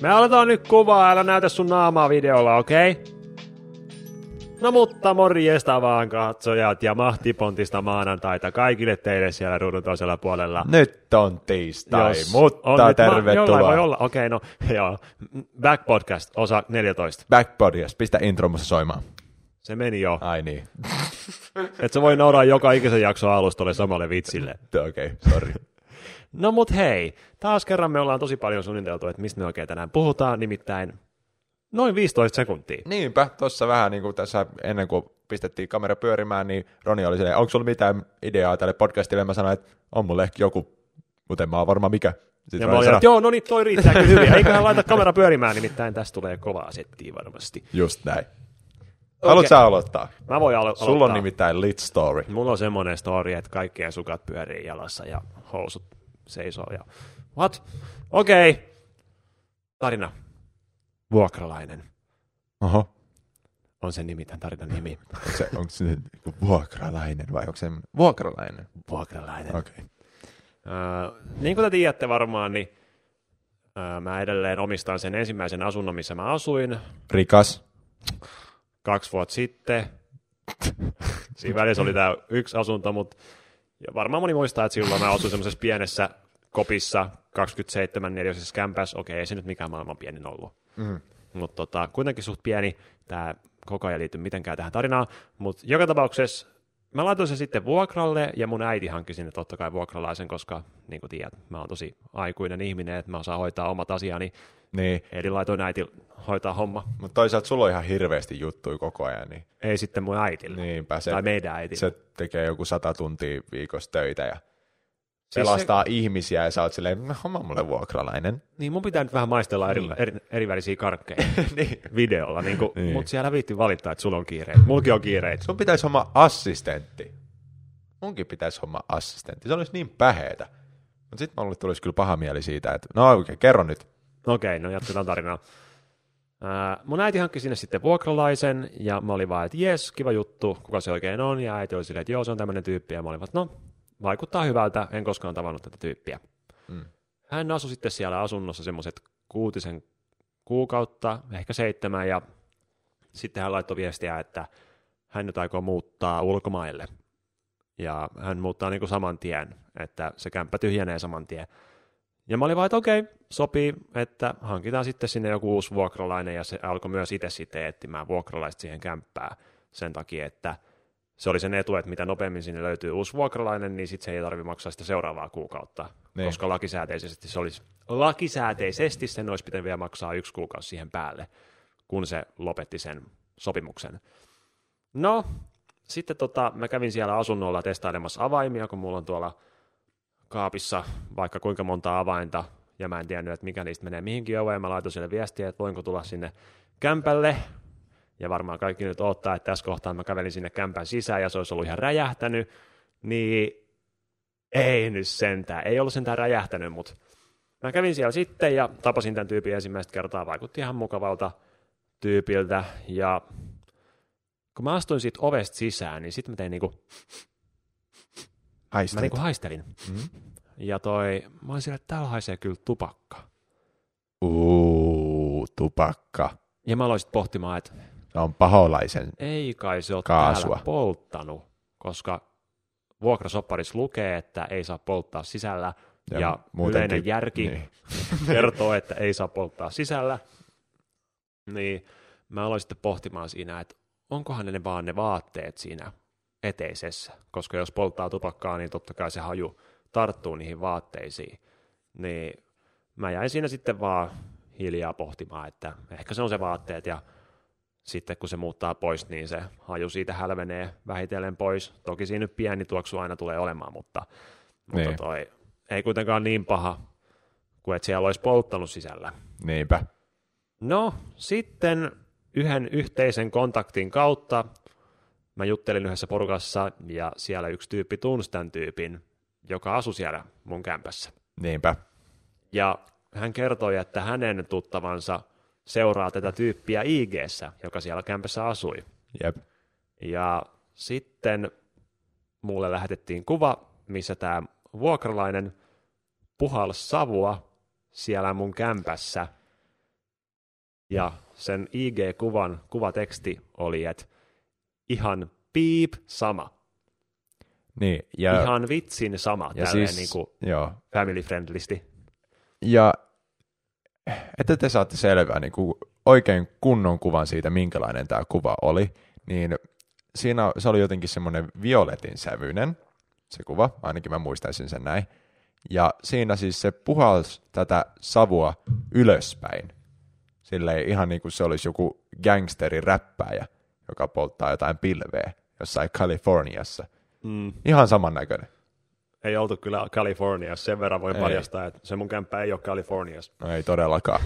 Me aletaan nyt kuvaa, älä näytä sun naamaa videolla, okei? Okay? No mutta morjesta vaan katsojat ja mahtipontista maanantaita kaikille teille siellä ruudun toisella puolella. Nyt on tiistai, Jos mutta on nyt ma- tervetuloa. Jollain voi olla, okei okay, no joo. Back Podcast, osa 14. Backpodias, pistä intro musta soimaan. Se meni jo. Ai niin. Et sä voi nauraa joka ikisen jakson alustalle samalle vitsille. Okei, okay, sorry. No mut hei, taas kerran me ollaan tosi paljon suunniteltu, että mistä me oikein tänään puhutaan, nimittäin noin 15 sekuntia. Niinpä, tuossa vähän niin kuin tässä ennen kuin pistettiin kamera pyörimään, niin Roni oli silleen, onko sulla mitään ideaa tälle podcastille? Mä sanoin, että on mulle ehkä joku, mutta en mä ole varma mikä. Sitten Ja mä olin, joo, no niin, toi riittää kyllä hyvin. Eiköhän laita kamera pyörimään, nimittäin tästä tulee kovaa settiä varmasti. just näin. Haluatko sä aloittaa? Mä voin alo- aloittaa. Sulla on nimittäin lit story. Mulla on semmoinen story, että kaikkien sukat pyörii jalassa ja housut seisoo ja... What? Okei. Okay. Tarina. Vuokralainen Oho. on sen nimi, tämän tarinan nimi. Onko se, onko se niinku vuokralainen vai onko se vuokralainen? Vuokralainen. Okei. Okay. Äh, niin kuin te tiedätte varmaan, niin mä edelleen omistan sen ensimmäisen asunnon, missä mä asuin Rikas. kaksi vuotta sitten. Siinä välissä oli tämä yksi asunto, mutta ja varmaan moni muistaa, että silloin mä asuin semmoisessa pienessä kopissa 27 neliöisessä kämpässä. Okei, ei se nyt mikään maailman pienin ollut. Mm. Mutta tota, kuitenkin suht pieni. Tämä koko ajan liity mitenkään tähän tarinaan. Mutta joka tapauksessa mä laitoin sen sitten vuokralle ja mun äiti hankki sinne totta kai vuokralaisen, koska niin kuin tiedät, mä oon tosi aikuinen ihminen, että mä osaan hoitaa omat asiani. Niin, Eli laitoin äiti hoitaa homma. mutta toisaalta sulla on ihan hirveästi juttuja koko ajan, niin Ei sitten mun äitille. niinpä se, Tai meidän äitille. se tekee joku sata tuntia viikossa töitä ja Siis pelastaa ihmisiä ja sä oot silleen, no homma mulle vuokralainen. Niin mun pitää nyt vähän maistella eri, eri, eri värisiä karkkeja niin. videolla, niin kuin, Niin. mutta siellä viitti valittaa, että sulla on kiireitä. Mulki on kiireitä. Sun pitäisi homma assistentti. Munkin pitäisi homma assistentti. Se olisi niin päheetä. Mutta sitten mulle tulisi kyllä paha mieli siitä, että no oikein, kerro nyt. Okei, no jatketaan tarinaa. Mun äiti hankki sinne sitten vuokralaisen, ja mä olin vaan, että jes, kiva juttu, kuka se oikein on, ja äiti oli silleen, että joo, se on tämmöinen tyyppi, ja mä olin vaan, no, vaikuttaa hyvältä, en koskaan tavannut tätä tyyppiä. Mm. Hän asui sitten siellä asunnossa semmoiset kuutisen kuukautta, ehkä seitsemän, ja sitten hän laittoi viestiä, että hän nyt aikoo muuttaa ulkomaille. Ja hän muuttaa niin kuin saman tien, että se kämppä tyhjenee saman tien. Ja mä olin vaan, että okei, sopii, että hankitaan sitten sinne joku uusi vuokralainen, ja se alkoi myös itse sitten etsimään vuokralaista siihen kämppään sen takia, että se oli sen etu, että mitä nopeammin sinne löytyy uusi vuokralainen, niin sitten se ei tarvitse maksaa sitä seuraavaa kuukautta, Niin. koska lakisääteisesti se olisi, lakisääteisesti sen olisi pitänyt vielä maksaa yksi kuukausi siihen päälle, kun se lopetti sen sopimuksen. No, sitten tota, mä kävin siellä asunnolla testailemassa avaimia, kun mulla on tuolla kaapissa vaikka kuinka monta avainta, ja mä en tiennyt, että mikä niistä menee mihinkin oveen. Mä laitoin sille viestiä, että voinko tulla sinne kämpälle, ja varmaan kaikki nyt odottaa, että tässä kohtaa mä kävelin sinne kämpän sisään, ja se olisi ollut ihan räjähtänyt, niin ei nyt sentään, ei ollut sentään räjähtänyt, mutta mä kävin siellä sitten, ja tapasin tämän tyypin ensimmäistä kertaa, vaikutti ihan mukavalta tyypiltä, ja kun mä astuin siitä ovesta sisään, niin sitten mä tein niinku, mä Haistelit. niinku haistelin. Mm. Ja toi, mä olin siellä, että täällä haisee kyllä tupakka. Uuu, tupakka. Ja mä aloin pohtimaan, että Se on paholaisen. ei kai se ole Kaasua. täällä polttanut, koska vuokrasopparissa lukee, että ei saa polttaa sisällä, ja, Ja yleinen järki. Niin. kertoo, että ei saa polttaa sisällä. Niin mä aloin sitten pohtimaan siinä, että onkohan ne vaan ne vaatteet siinä eteisessä, koska jos polttaa tupakkaa, niin totta kai se haju tarttuu niihin vaatteisiin. Niin mä jäin siinä sitten vaan hiljaa pohtimaan, että ehkä se on se vaatteet ja sitten kun se muuttaa pois, niin se haju siitä hälvenee vähitellen pois. Toki siinä nyt pieni tuoksu aina tulee olemaan, mutta, mutta Niin. toi, ei kuitenkaan niin paha kuin että siellä olisi polttanut sisällä. Niinpä. No, sitten yhden yhteisen kontaktin kautta mä juttelin yhdessä porukassa ja siellä yksi tyyppi tunsi tämän tyypin, joka asui siellä mun kämpässä. Niinpä. Ja hän kertoi, että hänen tuttavansa seuraa tätä tyyppiä ig joka siellä kämpässä asui. Jep. Ja sitten mulle lähetettiin kuva, missä tämä vuokralainen puhalsi savua siellä mun kämpässä Ja sen IG-kuvan kuvateksti oli, että ihan piip sama. Niin, ja, Ja, ihan vitsin sama, ja tälleen siis, niin kuin joo, family friendlisti. ja että te saatte selvää niin kuin oikein kunnon kuvan siitä, minkälainen tämä kuva oli, niin siinä se oli jotenkin semmoinen violetin sävyinen, se kuva, ainakin mä muistaisin sen näin. Ja siinä siis se puhalsi tätä savua ylöspäin. Silleen ihan niin kuin se olisi joku gangsteri räppäjä, joka polttaa jotain pilveä jossain Kaliforniassa. Mm. Ihan samannäköinen. Ei oltu kyllä Kaliforniassa, sen verran voi Ei. paljastaa, että se mun kämppä ei ole Kaliforniassa, No ei todellakaan.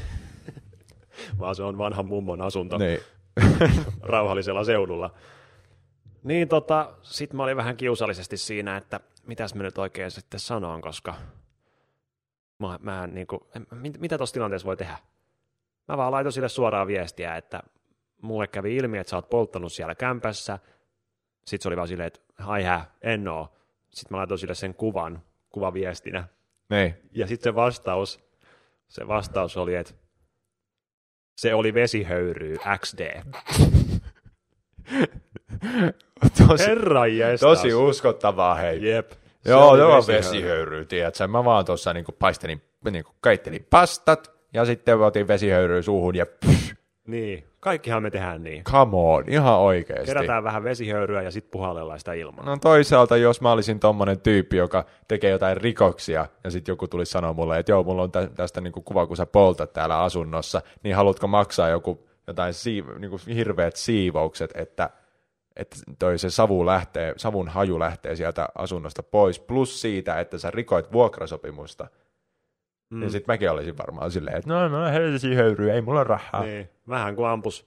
vaan se on vanhan mummon asunto Niin. rauhallisella seudulla. Niin tota, sit mä olin vähän kiusallisesti siinä, että mitäs mä nyt oikein sitten sanon, koska mä, mä en niinku, en, mit, mitä tuossa tilanteessa voi tehdä? Mä vaan laitoin sille suoraan viestiä, että mulle kävi ilmi, että sä oot polttanut siellä kämpässä. Sitten se oli vaan silleen, että ai hä, en oo. Sitten mä laitoin sille sen kuvan, kuvaviestinä. niin. Ja sitten se vastaus, se vastaus oli, että se oli vesihöyryy XD. Tosi, Herra jestas. tosi uskottavaa, hei. Jep. Se Joo, oli se on vesihöyry. vesihöyry, tiedätkö? Mä vaan tuossa niinku paistelin, niinku kaittelin pastat, ja sitten otin vesihöyryä suuhun, ja pff, Niin, kaikkihan me tehdään niin. come on, ihan oikeesti. Kerätään vähän vesihöyryä ja sitten puhallellaan sitä ilmaa. No toisaalta, jos mä olisin tommonen tyyppi, joka tekee jotain rikoksia, ja sitten joku tulisi sanoa mulle, että joo, mulla on tä- tästä niinku kuva, kun sä poltat täällä asunnossa, niin haluatko maksaa joku jotain siiv- niinku hirveät siivoukset, että, että toi se savu lähtee, savun haju lähtee sieltä asunnosta pois, plus siitä, että sä rikoit vuokrasopimusta. Mm. Ja sitten mäkin olisin varmaan silleen, että no, no, helvesi höyry, ei mulla rahaa. Niin. Niin, vähän kuin ampus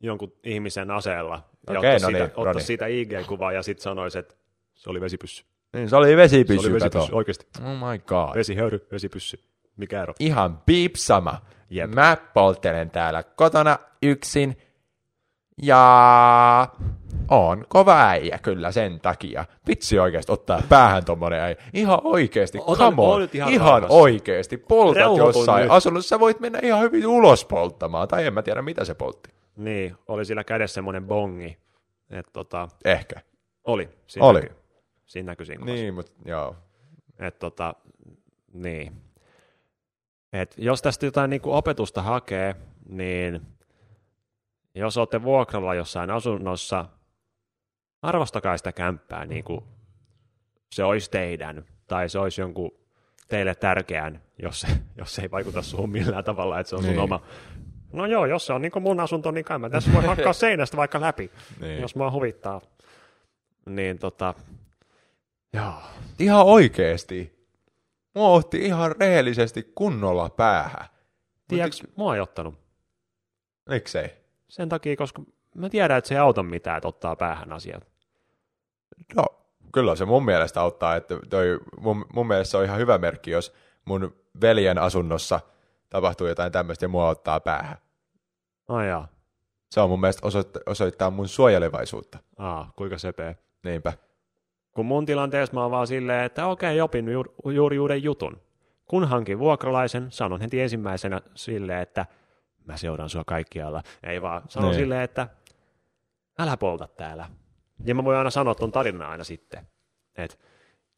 jonkun ihmisen aseella. Ja Okei, ottaisi no siitä, niin, ottaisi Roni. siitä IG-kuvaa ja sitten sanoisi, että se oli vesipyssy. niin se oli Se vesipyssy, oli kato. vesipyssy, oikeasti. Oh my god. Vesihöyry, vesipyssy. Mikä ero? Ihan piip sama. Jep. Mä polttelen täällä kotona yksin ja on kova äijä kyllä sen takia. Vitsi oikeesti ottaa päähän tommonen äijä. Ihan oikeesti, Ota- come on. ihan Ihan, oikeesti. Poltat Rauhoitun jossain nyt. asunnossa, sä voit mennä ihan hyvin ulos polttamaan. Tai en mä tiedä mitä se poltti. Niin, oli sillä kädessä semmoinen bongi. Et tota, Ehkä. oli. Siinä Oli. Näkyi, siinä näkyi siinä kuvassa. Niin, mutta joo. Et tota, niin. Et jos tästä jotain niinku opetusta hakee, niin jos olette vuokralla jossain asunnossa, arvostakaa sitä kämppää niin kuin se olisi teidän, tai se olisi jonkun teille tärkeän, jos se, jos se ei vaikuta suhun millään tavalla, että se on sun Niin. oma. No joo, jos se on niin kuin mun asunto, niin kai mä tässä voi hakkaa seinästä vaikka läpi, Niin. jos mua huvittaa. Niin tota, joo. Ihan oikeesti. Mua otti ihan rehellisesti kunnolla päähän. Tiedätkö, mua ei ottanut. Miksei? Sen takia, koska mä tiedän, että se ei auta mitään, että ottaa päähän asiat. No, kyllä se mun mielestä auttaa, että toi, mun, mun mielestä se on ihan hyvä merkki, jos mun veljen asunnossa tapahtuu jotain tämmöistä ja mua ottaa päähän. Jaa. Se on mun mielestä osoittaa, osoittaa mun suojelevaisuutta. Aa, kuinka sepee. Niinpä. Kun mun tilanteessa mä oon vaan silleen, että okei, opin ju- juuri uuden jutun. Kun hankin vuokralaisen, sanon heti ensimmäisenä silleen, että mä seuraan sua kaikkialla. Ei vaan, sanon Niin. silleen, että älä polta täällä. Ja mä voin aina sanoa ton tarinan aina sitten. Että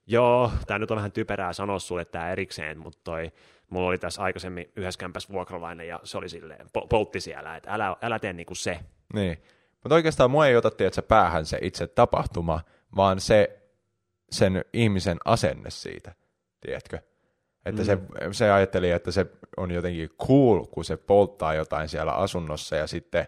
joo, tää nyt on vähän typerää sanoa sulle tää erikseen, mutta toi, mulla oli tässä aikaisemmin yhdessä kämpässä vuokralainen ja se oli silleen, po- poltti siellä, että älä, älä tee niinku se. Niin. Mutta oikeastaan mua ei ota tiedätkö, päähän se itse tapahtuma, vaan se sen ihmisen asenne siitä, tiedätkö? Että mm. se, se ajatteli, että se on jotenkin cool, kun se polttaa jotain siellä asunnossa ja sitten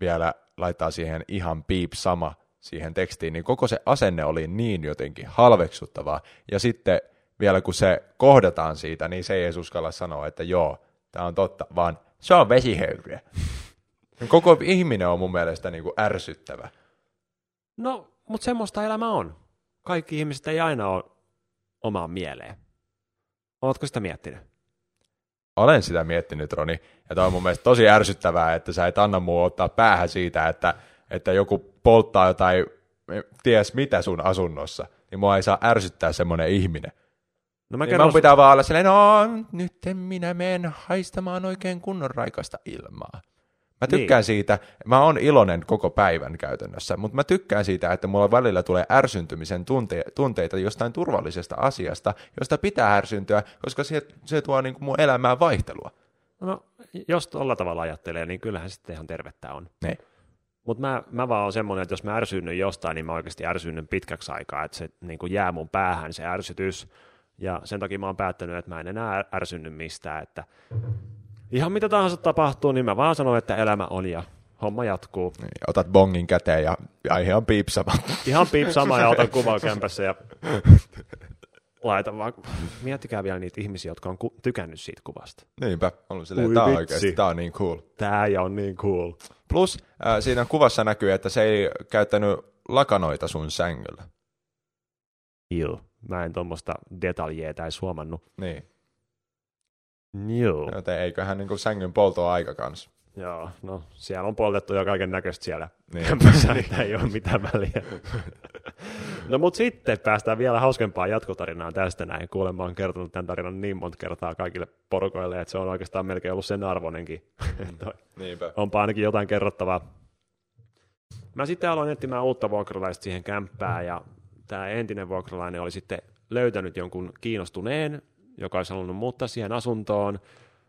vielä laittaa siihen ihan piip sama siihen tekstiin, niin koko se asenne oli niin jotenkin halveksuttavaa. Ja sitten vielä kun se kohdataan siitä, niin se ei edes uskalla sanoa, että joo, tämä on totta, vaan se on vesihöyryä. Koko ihminen on mun mielestä niin kuin ärsyttävä. No, mutta semmoista elämä on. Kaikki ihmiset ei aina ole omaan mieleen. Oletko sitä miettinyt? Olen sitä miettinyt, Roni, ja toi on mun mielestä tosi ärsyttävää, että sä et anna mua ottaa päähän siitä, että, että joku polttaa jotain ties mitä sun asunnossa, niin mua ei saa ärsyttää semmoinen ihminen. No mä Niin kerron, mun pitää vaan olla silleen, no nyt minä menen haistamaan oikein kunnon raikasta ilmaa. Mä tykkään niin. siitä, mä oon iloinen koko päivän käytännössä, mutta mä tykkään siitä, että mulla välillä tulee ärsyntymisen tunte- tunteita jostain turvallisesta asiasta, josta pitää ärsyntyä, koska se, se tuo niin kuin mun elämään vaihtelua. no, jos tuolla tavalla ajattelee, niin kyllähän sitten ihan tervettä on. Niin. Mutta mä, mä vaan on semmoinen, että jos mä ärsynnyn jostain, niin mä oikeasti ärsynnyn pitkäksi aikaa, että se niin kuin jää mun päähän se ärsytys. Ja sen takia mä oon päättänyt, että mä en enää ärsynny mistään, että ihan mitä tahansa tapahtuu, niin mä vaan sanon, että elämä on ja homma jatkuu. Niin, Otat bongin käteen ja aihe on piipsama. Ihan piip sama ja otan kuvan kämpässä ja laitan vaan. Miettikää vielä niitä ihmisiä, jotka on ku- tykännyt siitä kuvasta. Niinpä, ollut silleen, Ui tää on oikeasti, tää on niin cool. Tää ja on niin cool. Plus äh, siinä kuvassa näkyy, että se ei käyttänyt lakanoita sun sängyllä. Joo. Mä en tuommoista detaljeita edes huomannut. Niin, Joo. joten eiköhän niin kuin sängyn polto aika kanssa. Joo, no siellä on poltettu jo kaiken näköistä siellä. Niin. Että ei ole mitään väliä. no mut sitten päästään vielä hauskempaan jatkotarinaan tästä näin. Kuulemma on kertonut tämän tarinan niin monta kertaa kaikille porukoille, että se on oikeastaan melkein ollut sen arvonenkin. Toi Niinpä. Onpa ainakin jotain kerrottavaa. Mä sitten aloin etsimään uutta vuokralaista siihen kämppään ja tämä entinen vuokralainen oli sitten löytänyt jonkun kiinnostuneen, joka olisi halunnut muuttaa siihen asuntoon.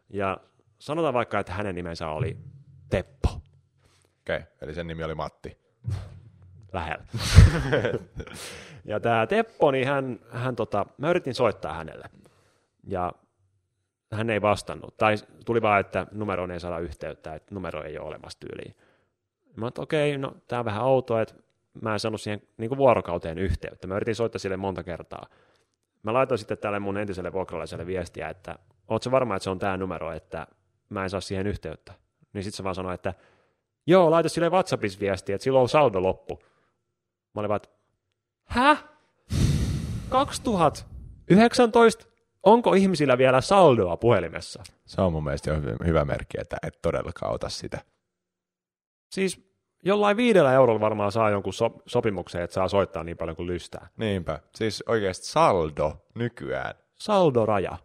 Ja sanotaan vaikka, että hänen nimensä oli Teppo. Okei, okay. eli sen nimi oli Matti. Lähellä. ja tämä Teppo, niin hän, hän tota, mä yritin soittaa hänelle. Ja hän ei vastannut. Tai tuli vaan, että numeroon ei saada yhteyttä, että numero ei ole olemassa tyyliin. Mä että okei, no tää on vähän outoa, että mä en saanut siihen niin vuorokauteen yhteyttä. Mä yritin soittaa sille monta kertaa. Mä laitoin sitten tälle mun entiselle vuokralaiselle viestiä, että ootko varma, että se on tämä numero, että mä en saa siihen yhteyttä. Niin sitten se vaan sanoi, että joo, laita sille WhatsAppissa viestiä, että silloin on saldo loppu. Mä olin vaan, että häh? 2019? Onko ihmisillä vielä saldoa puhelimessa? Se on mun mielestä hyvä merkki, että et todellakaan ota sitä. Siis jollain viidellä eurolla varmaan saa jonkun so- sopimuksen, että saa soittaa niin paljon kuin lystää. Niinpä. Siis oikeasti saldo nykyään. Saldoraja.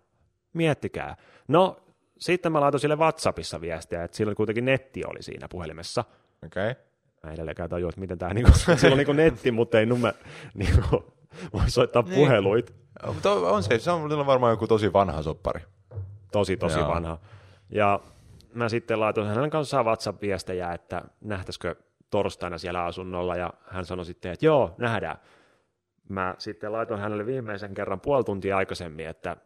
Miettikää. No, sitten mä laitoin sille WhatsAppissa viestiä, että sillä kuitenkin netti oli siinä puhelimessa. Okei. Okay. Mä edelleenkään tajua, että miten tämä niinku, sillä on niinku netti, mutta ei nume, niinku, voi soittaa Niin. puheluit. Mutta on se, se on varmaan joku tosi vanha soppari. Tosi, tosi Joo. vanha. Ja mä sitten laitoin hänen kanssaan WhatsApp-viestejä, että nähtäisikö torstaina siellä asunnolla, ja hän sanoi sitten, että joo, nähdään. Mä sitten laitoin hänelle viimeisen kerran puoli tuntia aikaisemmin, että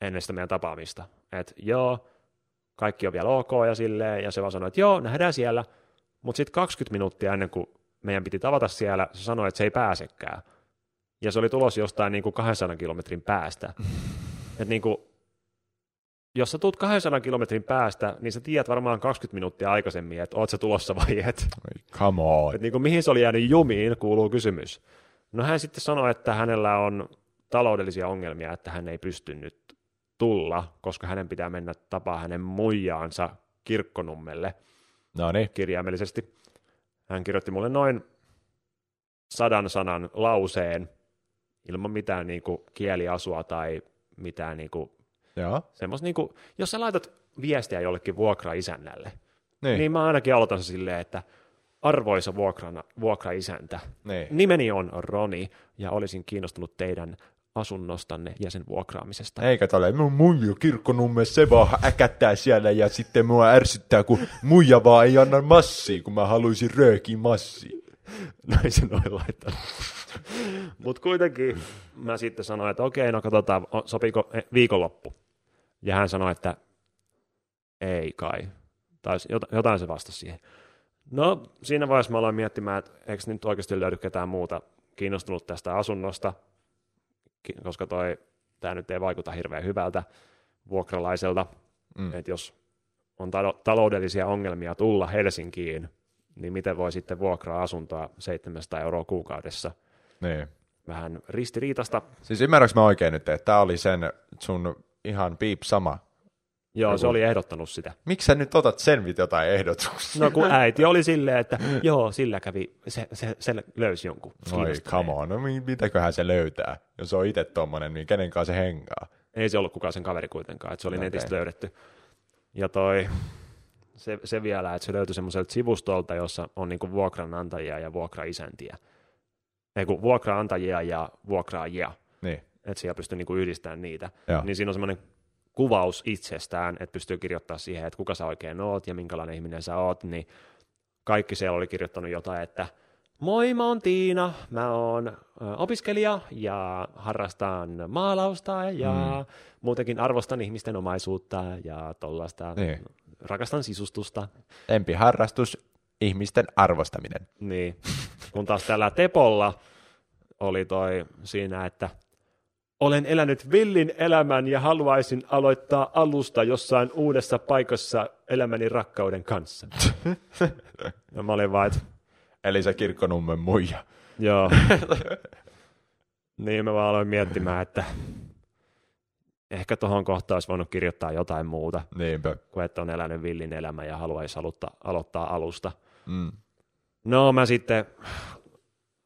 ennen sitä meidän tapaamista, että joo, kaikki on vielä ok ja silleen, ja se vaan sanoi, että joo, nähdään siellä, mutta sitten 20 minuuttia ennen kuin meidän piti tavata siellä, se sanoi, että se ei pääsekään. Ja se oli tulos jostain niin kuin 200 kilometrin päästä. että niin kuin, jos sä tuut 200 kilometrin päästä, niin sä tiedät varmaan 20 minuuttia aikaisemmin, että oot sä tulossa vai et. Come on. Et niin kuin, mihin se oli jäänyt jumiin, kuuluu kysymys. No hän sitten sanoi, että hänellä on taloudellisia ongelmia, että hän ei pysty nyt tulla, koska hänen pitää mennä tapaa hänen muijaansa kirkkonummelle No niin. kirjaimellisesti. Hän kirjoitti mulle noin sadan sanan lauseen ilman mitään niin kuin, kieliasua tai mitään niin kuin, Joo. semmos, niin kuin, jos sä laitat viestiä jollekin vuokraisännälle, Niin. niin. mä ainakin aloitan silleen, että arvoisa vuokrana, vuokraisäntä, niin. nimeni on Roni ja olisin kiinnostunut teidän asunnostanne ja sen vuokraamisesta. Eikä tälle, mun muija kirkkonumme, se vaan äkättää siellä ja sitten mua ärsyttää, kun muija vaan ei anna massia, kun mä haluaisin röökiä massia. Näin se noin laittanut. Mutta kuitenkin mä sitten sanoin, että okei, no katsotaan, sopiiko eh, viikonloppu. Ja hän sanoi, että ei kai. Tai jotain se vastasi siihen. No, siinä vaiheessa mä aloin miettimään, että eikö nyt oikeasti löydy ketään muuta kiinnostunut tästä asunnosta, koska toi, tämä nyt ei vaikuta hirveän hyvältä vuokralaiselta. Mm. Että jos on talo- taloudellisia ongelmia tulla Helsinkiin, niin miten voi sitten vuokraa asuntoa 700 euroa kuukaudessa? Niin. Vähän ristiriitasta. Siis ymmärräks mä oikein nyt, että tää oli sen sun ihan piip sama Joo, Joku- se oli ehdottanut sitä. Miksi sä nyt otat sen mit jotain ehdotuksia? No kun äiti oli silleen, että joo, sillä kävi, se, se, se löysi jonkun. Oi, come on, no mi- mitäköhän se löytää? Jos on itse tommonen, niin kenen kanssa se hengaa? Ei se ollut kukaan sen kaveri kuitenkaan, että se oli okay. netistä löydetty. Ja toi, se, se vielä, että se löytyi semmoiselta sivustolta, jossa on niinku vuokranantajia ja vuokraisäntiä. Ei kun vuokraantajia ja vuokraajia. Niin, että siellä pystyy niinku yhdistämään niitä. Joo. Niin siinä on semmoinen kuvaus itsestään, että pystyy kirjoittamaan siihen, että kuka sä oikein oot ja minkälainen ihminen sä oot, niin kaikki siellä oli kirjoittanut jotain, että moi, mä oon Tiina, mä oon opiskelija ja harrastan maalausta ja mm. muutenkin arvostan ihmisten omaisuutta ja tollaista, Niin. rakastan sisustusta. Lempiharrastus, ihmisten arvostaminen. Niin, kun taas tällä Tepolla oli toi siinä, että olen elänyt villin elämän ja haluaisin aloittaa alusta jossain uudessa paikassa elämäni rakkauden kanssa. ja mä olin vaan, että Eli se kirkkonummen muija. joo. niin mä vaan aloin miettimään, että ehkä tuohon kohtaan olisi voinut kirjoittaa jotain muuta, Niinpä. kuin että on elänyt villin elämän ja haluaisi aloittaa, aloittaa alusta. Mm. No mä sitten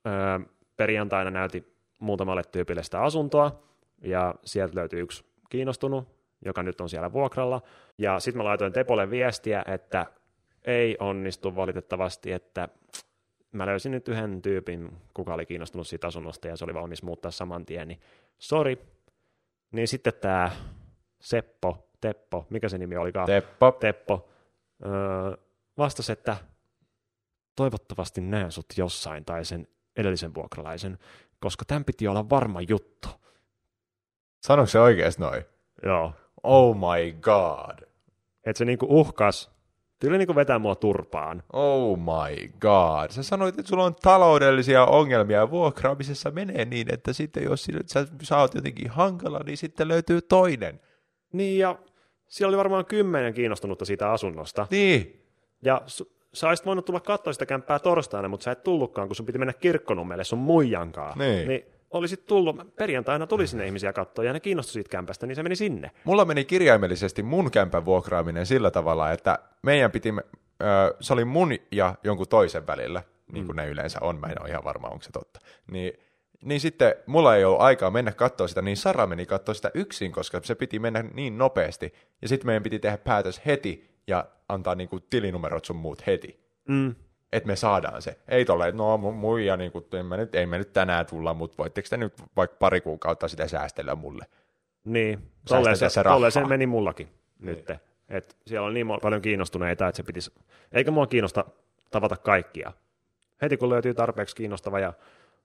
ö, perjantaina näytin muutamalle tyypille sitä asuntoa, ja sieltä löytyi yksi kiinnostunut, joka nyt on siellä vuokralla. Ja sitten mä laitoin Tepolle viestiä, että ei onnistu valitettavasti, että mä löysin nyt yhden tyypin, kuka oli kiinnostunut siitä asunnosta, ja se oli valmis muuttaa saman tien, niin sori. Niin sitten tämä Seppo, Teppo, mikä se nimi olikaan? Teppo. Teppo öö, vastasi, että toivottavasti näen sut jossain tai sen edellisen vuokralaisen, koska tämän piti olla varma juttu. Sanoiko se oikeasti noin? Joo. Oh my god. Että se niinku uhkas, tyyli niinku vetää mua turpaan. Oh my god. Sä sanoit, että sulla on taloudellisia ongelmia ja vuokraamisessa menee niin, että sitten jos sä, sä oot jotenkin hankala, niin sitten löytyy toinen. Niin ja siellä oli varmaan kymmenen kiinnostunutta siitä asunnosta. Niin. Ja su- sä olisit voinut tulla katsoa sitä kämppää torstaina, mutta sä et tullutkaan, kun sun piti mennä kirkkonummelle sun muijankaan. Niin. niin olisit tullut, perjantaina tuli sinne ihmisiä katsoa ja ne kiinnostui siitä kämpästä, niin se meni sinne. Mulla meni kirjaimellisesti mun kämpän vuokraaminen sillä tavalla, että meidän piti, ö, se oli mun ja jonkun toisen välillä, niin kuin ne yleensä on, mä en ole ihan varma, onko se totta. Niin, niin sitten mulla ei ollut aikaa mennä katsoa sitä, niin Sara meni katsoa sitä yksin, koska se piti mennä niin nopeasti. Ja sitten meidän piti tehdä päätös heti ja antaa niinku tilinumerot sun muut heti. Mm. Että me saadaan se. Ei tolle, että no mu- muija, niin kuin, ei, me nyt, ei me nyt tänään tulla, mutta voitteko te nyt vaikka pari kuukautta sitä säästellä mulle? Niin, tolleen se, tolleen se meni mullakin nyt. Et siellä on niin paljon kiinnostuneita, että se pitäisi, eikä mua kiinnosta tavata kaikkia. Heti kun löytyy tarpeeksi kiinnostava ja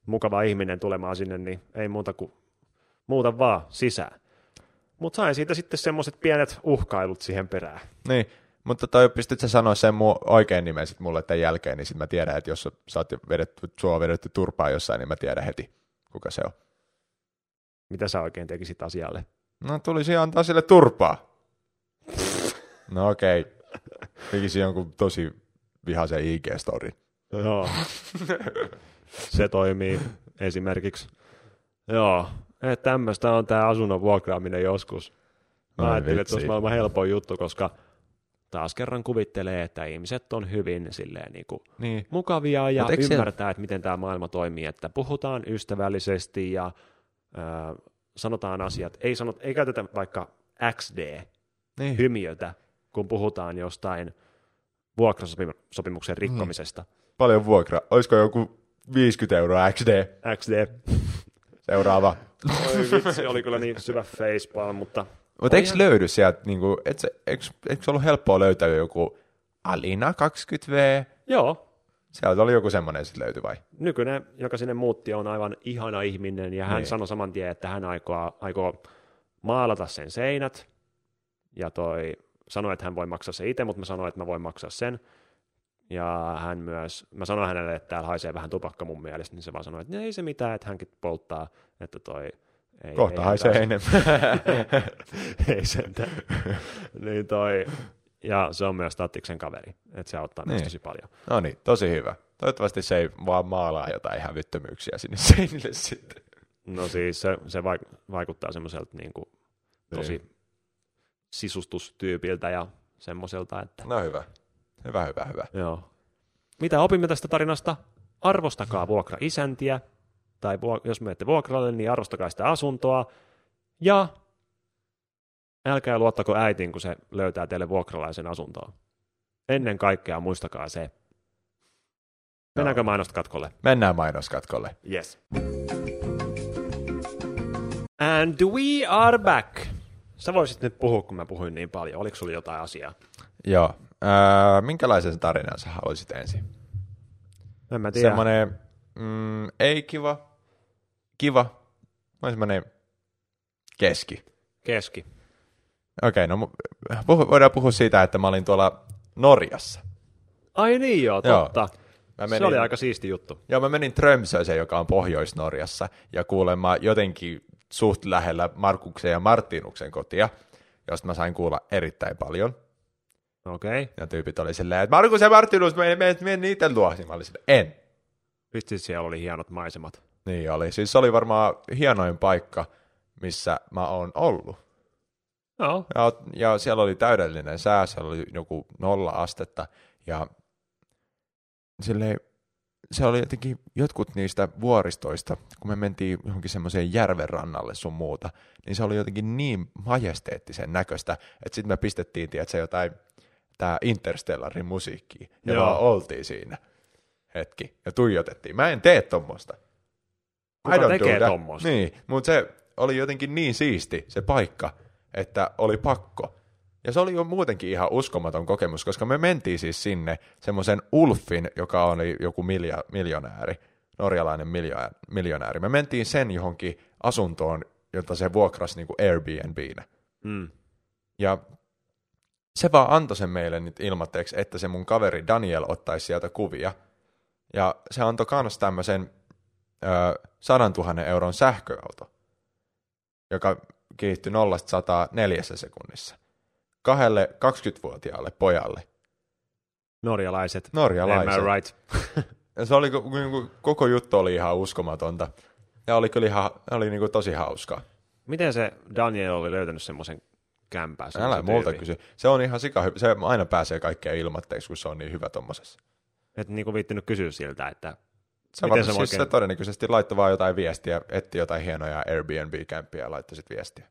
mukava ihminen tulemaan sinne, niin ei muuta kuin muuta vaan sisään. Mutta sain siitä sitten semmoiset pienet uhkailut siihen perään. Niin, mutta toi, pystyt sä sanoa sen mu- oikein nimen sit mulle tämän jälkeen, niin sit mä tiedän, että jos sä- sä oot vedetty, sua on vedetty turpaa jossain, niin mä tiedän heti, kuka se on. Mitä sä oikein tekisit asialle? No tulisi antaa sille turpaa. No okei. Okay. Tekisin jonkun tosi vihaisen IG-storin. Joo. se toimii esimerkiksi. Joo, että tämmöistä on tämä asunnon vuokraaminen joskus. Mä Ai ajattelin, että se olisi maailman helpoin juttu, koska taas kerran kuvittelee, että ihmiset on hyvin silleen niin kuin Niin. mukavia ja ymmärtää, että miten tämä maailma toimii, että puhutaan ystävällisesti ja äh, sanotaan asiat, ei, sanot, ei käytetä vaikka niin. XD-hymiötä, kun puhutaan jostain vuokrasopimuksen rikkomisesta. Paljon vuokra. Olisiko joku 50 euroa XD? XD. Seuraava. Oi vitsi, oli kyllä niin syvä facepalm, mutta Mutta eikö löydy sieltä, niinku, et se, eikö, eikö ollut helppoa löytää joku Alina 20V? joo, Sieltä oli joku semmoinen sitten löytyi vai? nykyinen, joka sinne muutti, on aivan ihana ihminen, ja hän Niin. sanoi saman tien, että hän aikoo, aikoo maalata sen seinät, ja toi sanoi, että hän voi maksaa se itse, mutta mä sanoin, että mä voin maksaa sen. Ja hän myös, mä sanoin hänelle, että täällä haisee vähän tupakka mun mielestä, niin se vaan sanoi, että ei se mitään, että hänkin polttaa, että toi ei, Kohta ei haisee enemmän. ei sentään. niin toi, ja se on myös Tattiksen kaveri, että se auttaa Niin. tosi paljon. no niin, tosi hyvä. Toivottavasti se ei vaan maalaa jotain hävyttömyyksiä sinne seinille sitten. No siis se, se vaik- vaikuttaa semmoiselta niin kuin, tosi Niin. sisustustyypiltä ja semmoiselta, että No hyvä. Hyvä, hyvä, hyvä. joo. Mitä opimme tästä tarinasta? Arvostakaa vuokra-isäntiä, tai jos menette vuokralle, niin arvostakaa sitä asuntoa, ja älkää luottako äitiin, kun se löytää teille vuokralaisen asuntoon. Ennen kaikkea muistakaa se. Mennäänkö mainosta katkolle? Mennään mainoskatkolle. Yes. And we are back. Sä voisit nyt puhua, kun mä puhuin niin paljon. Oliko sulla jotain asiaa? Joo. Ää, minkälaisen tarinan sä haluaisit ensin? En mä tiedä. Semmoinen mm, ei kiva, kiva, vai semmoinen keski. Keski. Okei, no mu- puhu, voidaan puhua siitä, että mä olin tuolla Norjassa. Ai niin joo, Joo. totta. Mä Se oli aika siisti juttu. Joo, mä menin Trömsöseen, joka on Pohjois-Norjassa, ja kuulemma jotenkin suht lähellä Markuksen ja Martinuksen kotia, josta mä sain kuulla erittäin paljon. Okei. Okay. Ja tyypit oli silleen, että Markus ja Martinus, me me, me niiden luo. Niin mä olin silleen, en. Vitsi, siellä oli hienot maisemat. Niin oli. Siis se oli varmaan hienoin paikka, missä mä oon ollut. Joo. Ja, ja siellä oli täydellinen sää, siellä oli joku nolla astetta, ja silleen, se oli jotenkin jotkut niistä vuoristoista, kun me mentiin johonkin semmoiseen järven rannalle sun muuta, niin se oli jotenkin niin majesteettisen näköistä, että sitten me pistettiin, tiedätkö, jotain tää Interstellarin musiikkiin, ja Joo. vaan oltiin siinä hetki, ja tuijotettiin. Mä en tee tommosta. Kuka I don't tekee do that. tommosta? Niin, mutta se oli jotenkin niin siisti, se paikka, että oli pakko. Ja se oli jo muutenkin ihan uskomaton kokemus, koska me mentiin siis sinne semmoisen Ulfin, joka oli joku milja, miljonääri, norjalainen miljonääri, miljonääri. Me mentiin sen johonkin asuntoon, jota se vuokrasi niin kuin Airbnbnä. Mm. Ja se vaan antoi sen meille nyt ilmatteeksi, että se mun kaveri Daniel ottaisi sieltä kuvia. Ja se antoi kans tämmöisen ö, 100 000 euron sähköauto, joka kiihtyi 0 neljässä sekunnissa. Kahdelle 20-vuotiaalle pojalle. Norjalaiset. Norjalaiset. Am I right? Se oli, ko- koko juttu oli ihan uskomatonta. Ja oli kyllä ihan, oli niinku tosi hauskaa. Miten se Daniel oli löytänyt semmoisen kämpää? Älä multa kysy. Se on ihan sika. Se aina pääsee kaikkeen ilmatteeksi, kun se on niin hyvä tommosessa. Et niinku viittinyt kysyä siltä, että Se, Miten se siis oikein- se todennäköisesti laittoi vaan jotain viestiä, etti jotain hienoja Airbnb-kämppiä ja laittoi sit viestiä.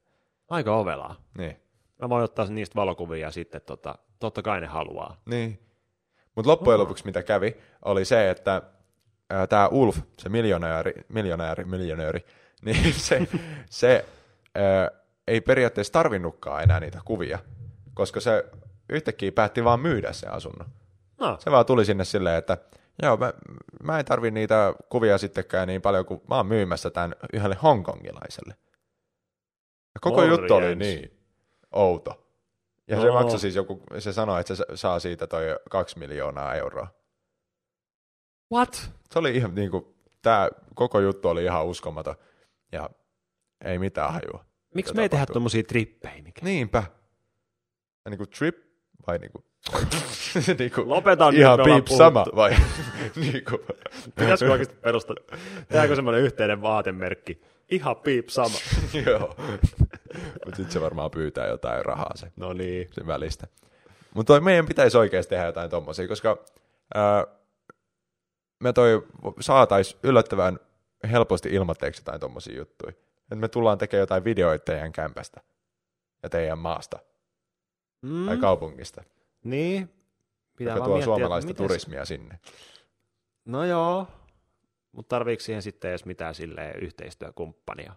aika ovelaa. Niin. Mä voin ottaa niistä valokuvia ja sitten tota, totta kai ne haluaa. niin. Mutta loppujen lopuksi mitä kävi, oli se, että tämä Ulf, se miljonääri, miljonääri, miljonööri, niin se, se ää, ei periaatteessa tarvinnutkaan enää niitä kuvia, koska se yhtäkkiä päätti vaan myydä sen asunnon. No, Se vaan tuli sinne silleen, että joo, mä, mä en tarvi niitä kuvia sittenkään niin paljon, kun mä oon myymässä tämän yhdelle hongkongilaiselle. Ja koko Morjens. juttu oli niin outo. Ja se No. maksoi siis joku, se sanoi, että se saa siitä toi kaksi miljoonaa euroa. what? Se oli ihan niinku, tää koko juttu oli ihan uskomaton. Ja ei mitään hajua. Miksi me ei tehdä tuommoisia trippejä? Mikä? Niinpä. Ja niinku trip vai niinku... niinku Lopeta nyt, ihan me ollaan piip sama vai niinku... Pitäisikö oikeasti perustaa? Tehdäänkö semmoinen yhteinen vaatemerkki? Ihan piip sama. Joo. Mutta sitten se varmaan pyytää jotain rahaa se, No niin. sen välistä. Mutta meidän pitäisi oikeasti tehdä jotain tommosia, koska ää, me toi saatais yllättävän helposti ilmatteeksi jotain tommosia juttuja. Että me tullaan tekemään jotain videoita teidän kämpästä ja teidän maasta Mm. tai kaupungista, Niin. Pitää joka vaan tuo miettiä, suomalaista miten se- turismia sinne. No joo. Mutta tarviiko siihen sitten edes mitään silleen yhteistyökumppania?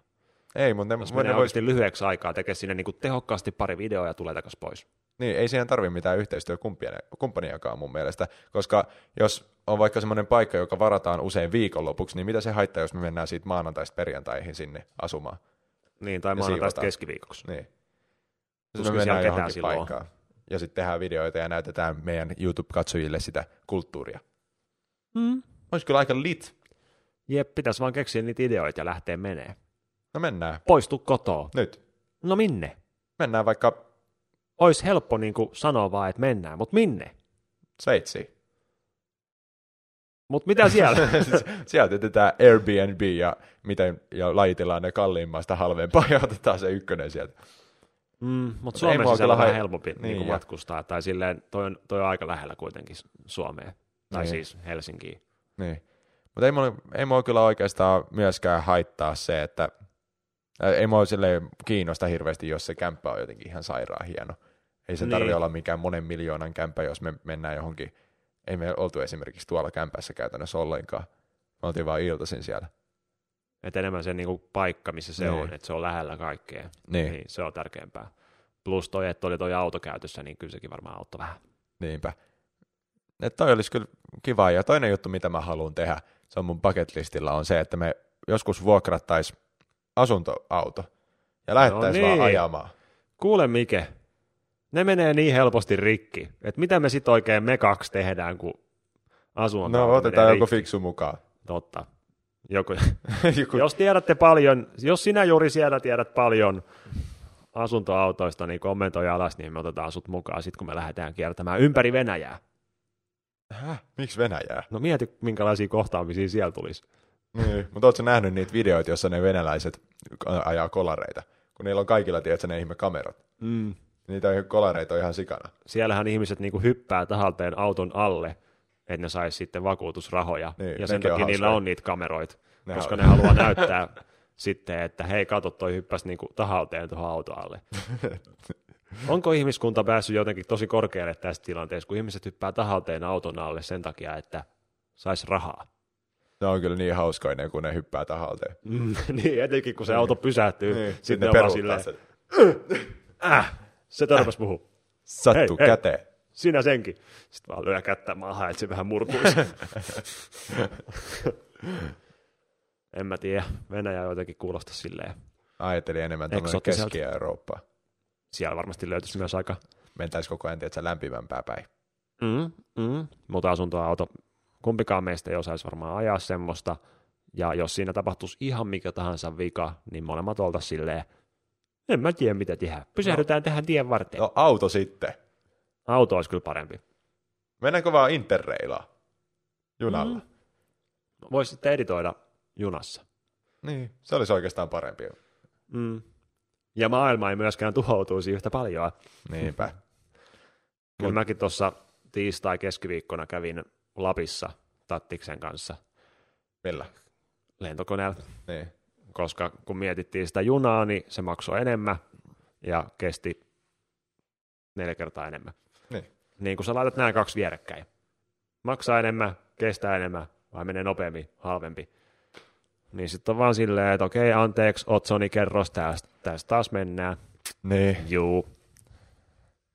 Ei, mutta ne, Jos ne menee vois, oikeasti lyhyeksi aikaa tekee sinne niinku tehokkaasti pari videoa ja tulee takas pois. niin, ei siihen tarvi mitään yhteistyökumppaniakaan mun mielestä, koska jos on vaikka semmoinen paikka, joka varataan usein viikonlopuksi, niin mitä se haittaa, jos me mennään siitä maanantaista perjantaihin sinne asumaan? Niin, tai maanantaista siivotaan. keskiviikoksi. Niin. Tuskin me siellä mennään ketään johonkin silloin on. paikkaan. Ja sitten tehdään videoita ja näytetään meidän YouTube-katsojille sitä kulttuuria. Mm. Olisi kyllä aika lit. Jep, pitäisi vaan keksiä niitä ideoita ja lähteä menee. No mennään. Poistu kotoa. Nyt. No minne? Mennään vaikka Ois helppo niinku sanoa vaan, että mennään, mutta minne? Sveitsiin. Mutta mitä siellä? Sieltä jätetään Airbnb ja, miten, ja lajitellaan ne kalliimmasta halvempaa ja otetaan se ykkönen sieltä. Mm, mutta Suomessa se on vähän helpompi niin, niin, ja- matkustaa, tai silleen toi on, toi on aika lähellä kuitenkin Suomeen, tai Niin. siis Helsinkiin. Niin. Mutta ei mua, ei mua kyllä oikeastaan myöskään haittaa se, että ei mua silleen kiinnosta hirveästi, jos se kämppä on jotenkin ihan sairaan hieno. Ei se Niin. olla mikään monen miljoonan kämppä, jos me mennään johonkin. Ei me oltu esimerkiksi tuolla kämpässä käytännössä ollenkaan. Me oltiin vaan iltaisin siellä. Et enemmän se niinku paikka, missä se Niin. on, että se on lähellä kaikkea. Niin, Niin, se on tärkeämpää. Plus toi, että oli toi auto käytössä, niin kyllä sekin varmaan auttoi vähän. niinpä. Et toi olisi kyllä kiva. Ja toinen juttu, mitä mä haluan tehdä, se on mun bucket listillä, on se, että me joskus vuokrattais asuntoauto ja lähettäisiin No vaan niin. ajamaan. Kuule Mike, ne menee niin helposti rikki, että mitä me sitten oikein me kaksi tehdään, kun asunto No otetaan joku fiksu mukaan. Totta. Joku, joku, jos tiedätte paljon, jos sinä juuri siellä tiedät paljon asuntoautoista, niin kommentoi alas, niin me otetaan sut mukaan sitten, kun me lähdetään kiertämään ympäri Venäjää. Häh? Miksi Venäjää? No mieti, minkälaisia kohtaamisia siellä tulisi. Niin. Mutta ootko nähnyt niitä videoita, jossa ne venäläiset ajaa kolareita? Kun niillä on kaikilla, tiedätkö, ne ihme kamerat. Mm. Niitä on kolareita on ihan sikana. Siellähän ihmiset niinku hyppää tahalteen auton alle, että ne sais sitten vakuutusrahoja. Niin, ja sen nekin on takia niillä on niitä kameroita, Ne koska on- ne haluaa näyttää sitten, että hei, kato, toi hyppäsi niinku tahalteen tuohon auton alle. Onko ihmiskunta päässyt jotenkin tosi korkealle tässä tilanteessa, kun ihmiset hyppää tahalteen auton alle sen takia, että sais rahaa? Ne on kyllä niin hauskoinen, kun ne hyppää tahalteen. Mm, niin, etenkin kun se auto pysähtyy, Niin. niin, Sitten sitten ne on vaan silleen, sen. äh, se törmäs muuhun. Sattuu Hei, hei. käteen. Sinä senkin. Sitten vaan lyö kättä maahan, että se vähän murtuisi. en mä tiedä. Venäjä jotenkin kuulosta silleen. Ajattelin enemmän tuonne Eksoottiselta. Keski-Eurooppaan. Siellä varmasti löytyisi myös aika Mentäisi koko ajan, tiedätkö, lämpimämpää päin. mm, mm, mutta asuntoauto. Kumpikaan meistä ei osaisi varmaan ajaa semmoista. Ja jos siinä tapahtuisi ihan mikä tahansa vika, niin molemmat oltaisiin silleen, en mä tiedä mitä tehdä. Pysähdytään tähän tien varteen. No auto sitten. Auto olisi kyllä parempi. Mennäänkö vaan interreilaa? Junalla. Mm. Voisi sitten editoida junassa. Niin, se olisi oikeastaan parempi. Mm. Ja maailma ei myöskään tuhoutuisi yhtä paljon. Niinpä. Kyllä Mut- mäkin tuossa tiistai-keskiviikkona kävin Lapissa Tattiksen kanssa Millä? lentokoneella, Niin. koska kun mietittiin sitä junaa, niin se maksoi enemmän ja kesti neljä kertaa enemmän. Niin. Niin kun sä laitat nämä kaksi vierekkäin. Maksaa enemmän, kestää enemmän, vai menee nopeammin, halvempi. Niin sitten on vaan silleen, että okei, anteeksi, Otsoni kerros, tästä, tästä taas mennään. Niin. Juu.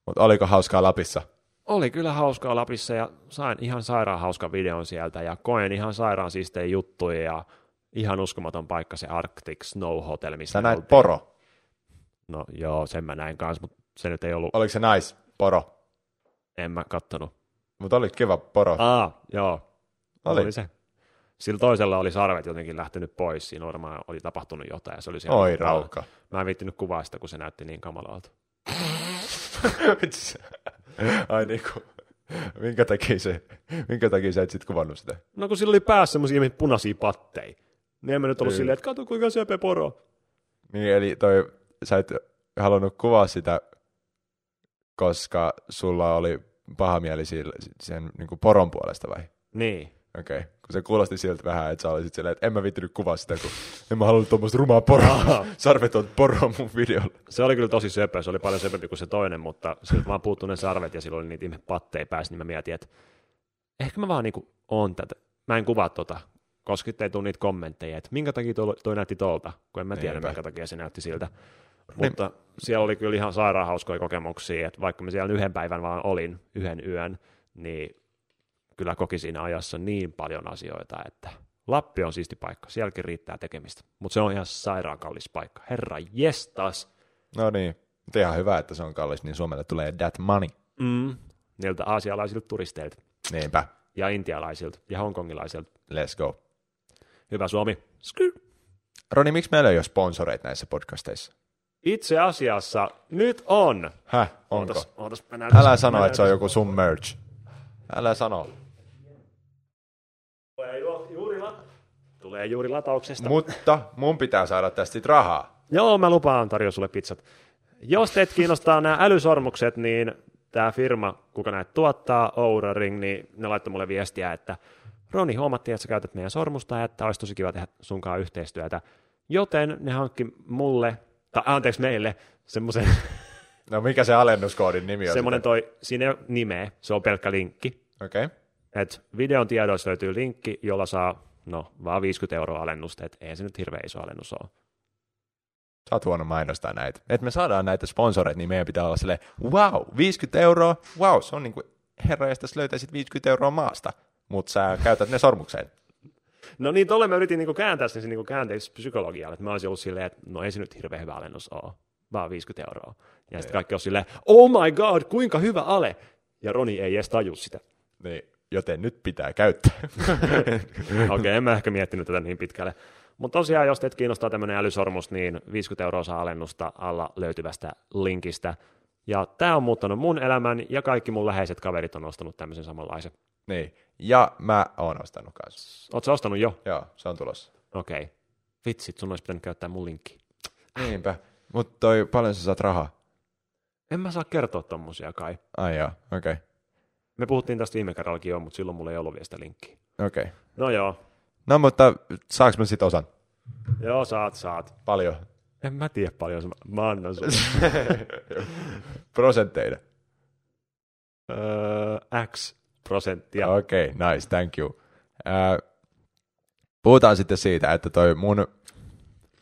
Mutta oliko hauskaa Lapissa? Oli kyllä hauskaa Lapissa ja sain ihan sairaan hauskan videon sieltä ja koen ihan sairaan siistejä juttuja ja ihan uskomaton paikka se Arctic Snow Hotel, missä Sä näit oltiin. poro. No joo, sen mä näin kanssa, mutta se nyt ei ollut, Oliko se nais poro? En mä kattonut. Mutta oli kiva poro. Aa, joo, Oli. oli, se. Sillä toisella oli sarvet jotenkin lähtenyt pois, siinä varmaan oli tapahtunut jotain ja se oli siellä. Oi rauka. Mä en viittinyt kuvaa sitä, kun se näytti niin kamalalta. Ai niinku. Minkä takia, se, minkä takia sä et sit kuvannut sitä? No kun sillä oli päässä semmosia punaisia patteja. Niin en mä nyt ollut Kyllä. silleen, että kato kuinka söpö poro. Niin, eli toi, sä et halunnut kuvaa sitä, koska sulla oli paha mieli sen niin kuin poron puolesta vai? Niin. Okei, okay. kun se kuulosti siltä vähän, että sä olisit silleen, että en mä viittinyt kuvaa sitä, kun en mä halunnut tuommoista rumaa poroa, sarveton poroa mun videolla. Se oli kyllä tosi söpö, se oli paljon söpömpi kuin se toinen, mutta siltä vaan puuttui ne sarvet ja sillä oli niitä ihme patteja päässä, niin mä mietin, että ehkä mä vaan niinku on tätä. Mä en kuvaa tota, koska sitten ei tule niitä kommentteja, että minkä takia toi, toi näytti tolta, kun en mä tiedä, Niinpä. minkä takia se näytti siltä. Mutta siellä oli kyllä ihan sairaan hauskoja kokemuksia, että vaikka mä siellä yhden päivän vaan olin, yhden yön, niin kyllä koki siinä ajassa niin paljon asioita, että Lappi on siisti paikka, sielläkin riittää tekemistä, mutta se on ihan sairaan kallis paikka. Herra jestas, No niin, mutta ihan hyvä, että se on kallis, niin Suomelle tulee that money. Mm, niiltä aasialaisilta turisteilta Niinpä, ja intialaisilta ja hongkongilaisilta. let's go. Hyvä Suomi. Sky. Roni, miksi meillä ei ole sponsoreita näissä podcasteissa? Itse asiassa nyt on. Häh, onko? Ootas, ootas, mä näytän- Älä sano, että se on joku sun merch. Älä sano. Tulee ju- juuri, la- Tulee juuri latauksesta. Mutta mun pitää saada tästä sit rahaa. Joo, mä lupaan tarjoa sulle pizzat. Jos teet kiinnostaa nämä älysormukset, niin tämä firma, kuka näitä tuottaa, Oura Ring, niin ne laittoi mulle viestiä, että Roni, huomattiin, että sä käytät meidän sormusta ja että olisi tosi kiva tehdä sunkaan yhteistyötä. Joten ne hankki mulle, tai anteeksi meille, semmoisen, No mikä se alennuskoodin nimi on? semmoinen toi, siinä ei ole nimeä, se on pelkkä linkki. Okei. Okay. Et videon tiedoissa löytyy linkki, jolla saa no, vaan 50 euroa alennusta, et ei se nyt hirveän iso alennus ole. Sä oot huono mainostaa näitä. Että me saadaan näitä sponsoreita, niin meidän pitää olla silleen, wow, 50 euroa, wow, se on niin kuin, herra, jos löytäisit 50 euroa maasta, mutta sä käytät ne sormukseen. No niin, tolle mä yritin niinku kääntää sen niinku käänteeksi psykologialle, että mä olisin ollut silleen, että no ei se nyt hirveän hyvä alennus ole, vaan 50 euroa. Ja sitten kaikki on silleen, oh my god, kuinka hyvä ale! Ja Roni ei edes taju sitä. Niin, joten nyt pitää käyttää. Okei, okay, en mä ehkä miettinyt tätä niin pitkälle. Mutta tosiaan, jos teet kiinnostaa tämmöinen älysormus, niin 50 euroa saa alennusta alla löytyvästä linkistä. Ja tämä on muuttanut mun elämän, ja kaikki mun läheiset kaverit on ostanut tämmöisen samanlaisen. Niin, ja mä oon ostanut kanssa. Oletko ostanut jo? Joo, se on tulossa. Okei. Okay. Vitsit, sun olisi pitänyt käyttää mun linkki. Niinpä. Mutta toi, paljon sä saat rahaa? En mä saa kertoa tommosia kai. Ai joo, okei. Okay. Me puhuttiin tästä viime kerrallakin jo, mutta silloin mulla ei ollut vielä sitä linkkiä. Okei. Okay. No joo. No mutta saaks mä sit osan? Joo, saat, saat. Paljon. En mä tiedä paljon, mä- mä annan sulle. Prosentteina. öö, X prosenttia. Okei, okay, nice, thank you. Ää, puhutaan sitten siitä, että toi mun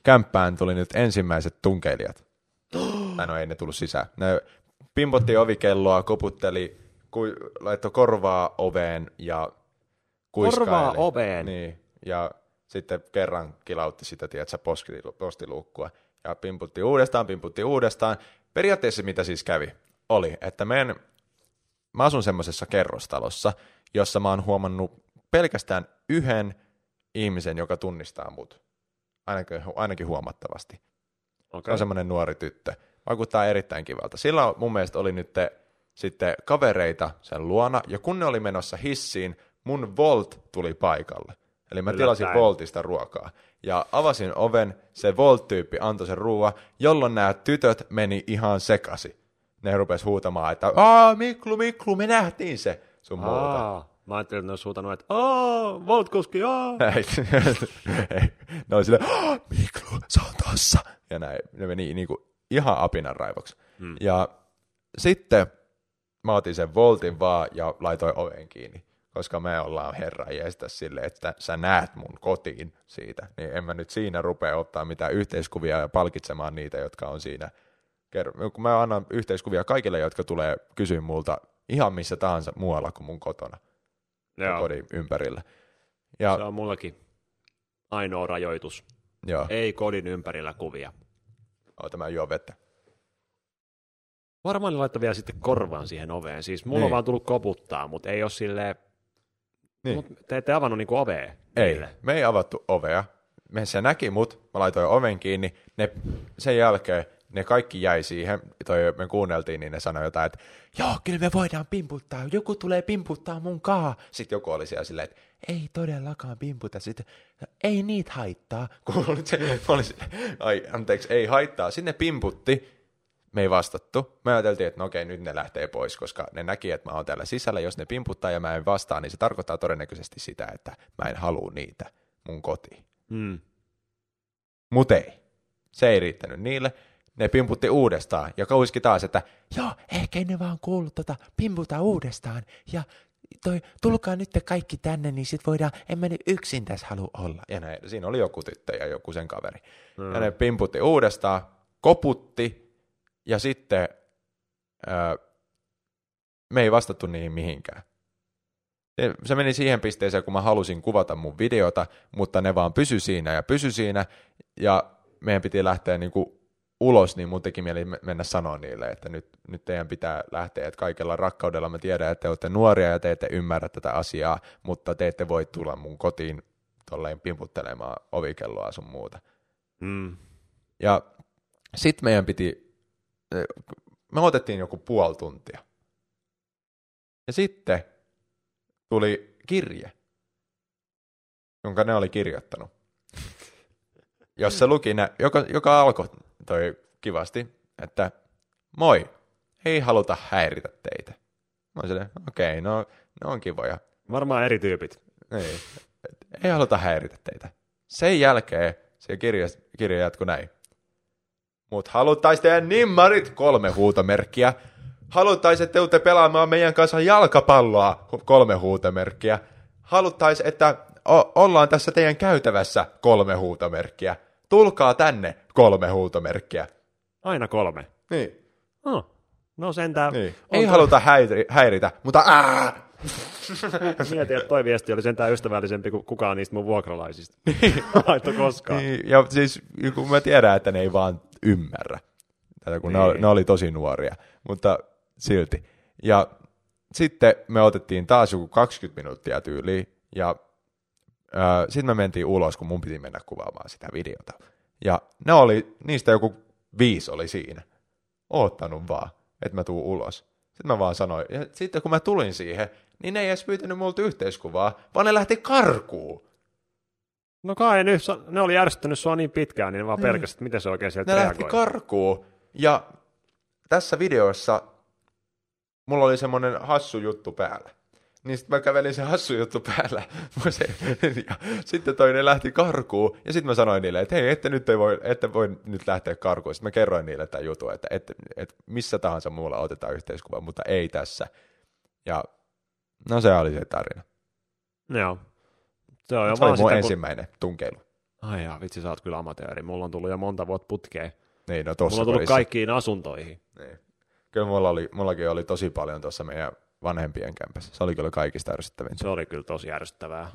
kämppään tuli nyt ensimmäiset tunkeilijat. tai no ei ne tullut sisään. Ne pimpotti ovikelloa, koputteli, ku, laittoi korvaa oveen ja kuiskaili. Korvaa oveen? Niin, ja sitten kerran kilautti sitä, tiedätkö, posti- postiluukkua. Ja pimputti uudestaan, pimputti uudestaan. Periaatteessa mitä siis kävi, oli, että meidän mä asun semmoisessa kerrostalossa, jossa mä oon huomannut pelkästään yhden ihmisen, joka tunnistaa mut. Ainakin, ainakin huomattavasti. Se Okay. on semmoinen nuori tyttö. Vaikuttaa erittäin kivalta. Sillä mun mielestä oli nyt sitten kavereita sen luona, ja kun ne oli menossa hissiin, mun Volt tuli paikalle. Eli mä tilasin Yllättäen. Voltista ruokaa. Ja avasin oven, se Volt-tyyppi antoi sen ruoan, jolloin nämä tytöt meni ihan sekasi. Ne rupes huutamaan, että Aa, Miklu, Miklu, me nähtiin se sun muuta. Aa, mä ajattelin, että ne olisi huutanut, että aah, Voltkoski, aah. Ei. Ne oli silleen, "Oh, Miklu, se on tossa. Ja näin, ne meni niinku ihan apinan raivoksi. Hmm. Ja sitten mä otin sen voltin vaan ja laitoin oven kiinni, koska me ollaan herra jestä silleen, että sä näet mun kotiin siitä. Niin en mä nyt siinä rupea ottaa mitään yhteiskuvia ja palkitsemaan niitä, jotka on siinä. Kun mä annan yhteiskuvia kaikille, jotka tulee kysyä multa ihan missä tahansa muualla kuin mun kotona, Joo, kodin ympärillä. Ja, se on mullakin ainoa rajoitus. joo. Ei kodin ympärillä kuvia. Oota, mä juon vettä. Varmaan ne laittoi vielä sitten korvaan siihen oveen. Siis mulla Niin. on vaan tullut koputtaa, mutta ei ole silleen... Niin. Mut te ette avannut niinku ovea. Ei, niille. me ei avattu ovea. Me se näki mut, mä laitoin oven kiinni. Ne, sen jälkeen ne kaikki jäi siihen, toi, me kuunneltiin, niin ne sanoi jotain, että joo, kyllä me voidaan pimputtaa, joku tulee pimputtaa mun kaa. Sitten joku oli siellä silleen, että ei todellakaan pimputa, sitten ei niitä haittaa. Oli se, silleen, ai anteeksi, ei haittaa. Sitten ne pimputti, me ei vastattu. Me ajateltiin, että no okei, nyt ne lähtee pois, koska ne näki, että mä oon täällä sisällä. Jos ne pimputtaa ja mä en vastaa, niin se tarkoittaa todennäköisesti sitä, että mä en halua niitä mun kotiin. Mm. Mut ei. Se ei riittänyt niille. Ne pimputti uudestaan ja kauiski taas, että joo, ehkä ne vaan kuullut tota, pimputa uudestaan. Ja toi, tulkaa nyt te kaikki tänne, niin sit voidaan, en mä nyt yksin tässä halua olla. Ja näin, siinä oli joku tyttö ja joku sen kaveri. Mm. Ja ne pimputti uudestaan, koputti ja sitten ää, me ei vastattu niihin mihinkään. Se, se meni siihen pisteeseen, kun mä halusin kuvata mun videota, mutta ne vaan pysy siinä ja pysy siinä, ja meidän piti lähteä niinku ulos, niin mun teki mieli me- mennä sanoa niille, että nyt, nyt teidän pitää lähteä, että kaikella rakkaudella mä tiedän, että te olette nuoria ja te ette ymmärrä tätä asiaa, mutta te ette voi tulla mun kotiin tolleen pimputtelemaan ovikelloa sun muuta. Mm. Ja sitten meidän piti, me otettiin joku puoli tuntia. Ja sitten tuli kirje, jonka ne oli kirjoittanut. Jos se luki, nä, joka, joka alkoi toi kivasti, että moi, ei haluta häiritä teitä. Mä okei, okay, no, ne on kivoja. Varmaan eri tyypit. Ei, ei haluta häiritä teitä. Sen jälkeen se kirja, kirja jatkuu näin. Mut haluttais teidän nimmarit kolme huutomerkkiä. Haluttais, että te pelaamaan meidän kanssa jalkapalloa kolme huutomerkkiä. Haluttais, että o- ollaan tässä teidän käytävässä kolme huutomerkkiä. Tulkaa tänne kolme huutomerkkiä. Aina kolme. Niin. Oh. No sentään. niin. Ei haluta häiri- häiritä, mutta ää! Mietin, että toi viesti oli sentään ystävällisempi kuin kukaan niistä mun vuokralaisista. Laitto koskaan. Niin, ja siis kun mä tiedän, että ne ei vaan ymmärrä tätä, kun niin. ne, oli, ne oli tosi nuoria, mutta silti. Ja sitten me otettiin taas joku 20 minuuttia tyyliin, ja sitten me mentiin ulos, kun mun piti mennä kuvaamaan sitä videota. Ja ne oli, niistä joku viisi oli siinä. Oottanut vaan, että mä tuun ulos. Sitten mä vaan sanoin, ja sitten kun mä tulin siihen, niin ne ei edes pyytänyt multa yhteiskuvaa, vaan ne lähti karkuun. No kai nyt, ne oli järjestänyt sua niin pitkään, niin ne vaan pelkästään, että miten se oikein sieltä Ne lähti reagoi. karkuun. Ja tässä videossa mulla oli semmoinen hassu juttu päällä. Niin sitten mä kävelin se hassu juttu päällä. Se, ja sitten toinen lähti karkuun. Ja sitten mä sanoin niille, että hei, ette nyt ei voi, ette voi nyt lähteä karkuun. Sitten mä kerroin niille tämän jutun, että, että, että missä tahansa muulla otetaan yhteiskuva, mutta ei tässä. Ja no se oli se tarina. Joo. Se on jo Se oli mun sitä, ensimmäinen tunkeilu. kun... Ai jaa, vitsi, sä oot kyllä amatööri. Mulla on tullut jo monta vuotta putkeen. Niin, no Mulla tossa on tullut kodissa. kaikkiin asuntoihin. Niin. Kyllä mulla oli, mullakin oli tosi paljon tuossa meidän vanhempien kämpässä. Se oli kyllä kaikista ärsyttävintä. Se oli kyllä tosi järjestävää.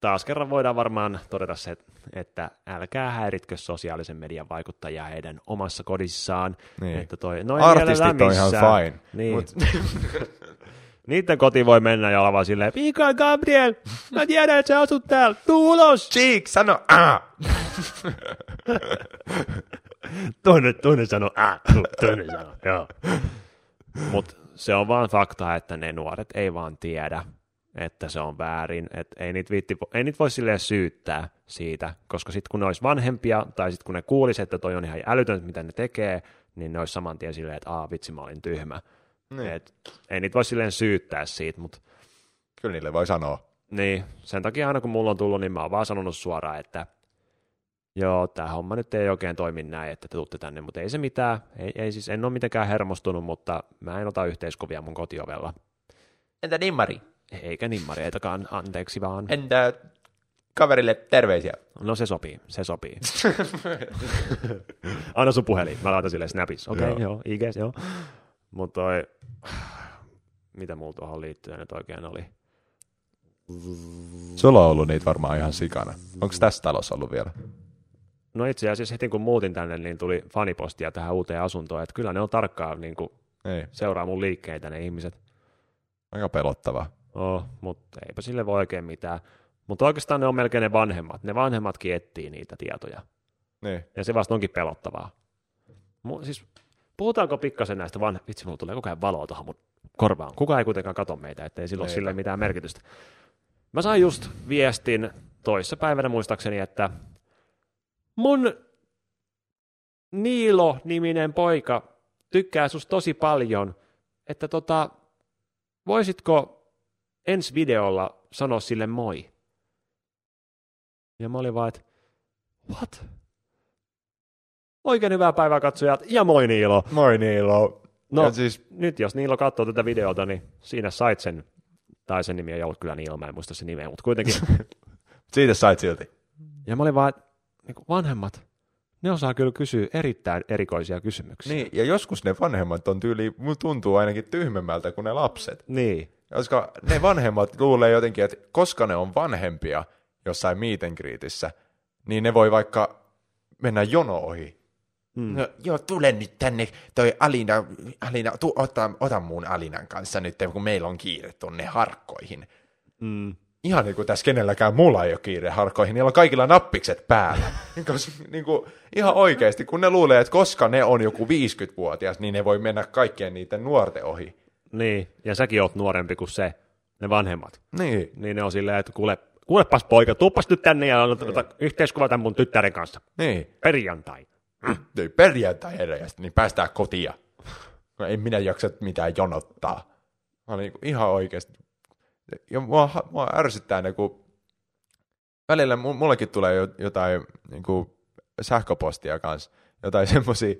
Taas kerran voidaan varmaan todeta se, että älkää häiritkö sosiaalisen median vaikuttajia heidän omassa kodissaan. Niin. Että toi, no ei Artistit on ihan fine. Niin. Mut, Niiden koti voi mennä ja olla vaan silleen, Mika Gabriel, mä tiedän, että sä asut täällä, tuu ulos! Cheek, sano ah! Toinen, toinen sanoo, äh, toinen sanoo, joo. Mutta se on vaan fakta, että ne nuoret ei vaan tiedä, että se on väärin. Et ei, niitä viitti, ei niitä voi silleen syyttää siitä, koska sitten kun ne olisi vanhempia, tai sitten kun ne kuulisi, että toi on ihan älytön, mitä ne tekee, niin ne olisi saman tien silleen, että aa vitsi, mä olin tyhmä. Niin. Et, ei niitä voi silleen syyttää siitä, mutta Kyllä niille voi sanoa. niin, sen takia aina kun mulla on tullut, niin mä oon vaan sanonut suoraan, että joo, tämä homma nyt ei oikein toimi näin, että te tuutte tänne, mutta ei se mitään. Ei, ei siis, en ole mitenkään hermostunut, mutta mä en ota yhteiskuvia mun kotiovella. Entä nimmari? Eikä nimmareitakaan, anteeksi vaan. Entä kaverille terveisiä? No se sopii, se sopii. Anna sun puhelin, mä laitan sille snapis. Okei, okay, Joo. joo, IGS, joo. Mutta toi, mitä mulla tuohon liittyen nyt oikein oli? Sulla on ollut niitä varmaan ihan sikana. Onko tässä talossa ollut vielä? No itse asiassa heti kun muutin tänne, niin tuli fanipostia tähän uuteen asuntoon, että kyllä ne on tarkkaan niin kuin, Ei. seuraa mun liikkeitä ne ihmiset. Aika pelottavaa. Oh, mutta eipä sille voi oikein mitään. Mutta oikeastaan ne on melkein ne vanhemmat. Ne vanhemmatkin etsii niitä tietoja. Niin. Ja se vasta onkin pelottavaa. Mu- siis, puhutaanko pikkasen näistä vanha... Vitsi, mulla tulee koko ajan valoa tuohon mun korvaan. Kukaan ei kuitenkaan kato meitä, ettei sillä ole sille mitään merkitystä. Mä sain just viestin toissa päivänä muistaakseni, että mun Niilo-niminen poika tykkää sus tosi paljon, että tota, voisitko ensi videolla sanoa sille moi? Ja mä olin vaan, että what? Oikein hyvää päivää katsojat ja moi Niilo. Moi Niilo. No Ja siis, nyt jos Niilo katsoo tätä videota, niin siinä sait sen, tai sen nimi ei ollut kyllä Niilo, mä en muista sen nimeä, mutta kuitenkin. siitä sait silti. ja mä olin vaan, niin vanhemmat, ne osaa kyllä kysyä erittäin erikoisia kysymyksiä. Niin, ja joskus ne vanhemmat on tyyli, tuntuu ainakin tyhmemmältä kuin ne lapset. Niin. Koska ne vanhemmat luulee jotenkin, että koska ne on vanhempia jossain meet and greetissä, niin ne voi vaikka mennä jono ohi. Mm. No, joo, tule nyt tänne, toi Alina, Alina tu, ota, ota mun Alinan kanssa nyt, kun meillä on kiire tonne harkkoihin. Mm. Ihan niin kuin tässä kenelläkään mulla ei ole kiire harkkoihin, niillä on kaikilla nappikset päällä. Koska, niin kuin, ihan oikeasti, kun ne luulee, että koska ne on joku 50-vuotias, niin ne voi mennä kaikkien niiden nuorten ohi. Niin, ja säkin oot nuorempi kuin se, ne vanhemmat. Niin. Niin ne on silleen, että kuule, kuulepas poika, tuuppas nyt tänne ja ota yhteiskuva tämän mun tyttären kanssa. Niin. Perjantai. Niin, perjantai heräjästä, niin päästään kotia. Ei minä jaksa mitään jonottaa. Mä olin niin ihan oikeasti. Ja mua, mua ärsyttää ne, kun välillä mullekin tulee jotain niin kuin sähköpostia kanssa, jotain semmoisia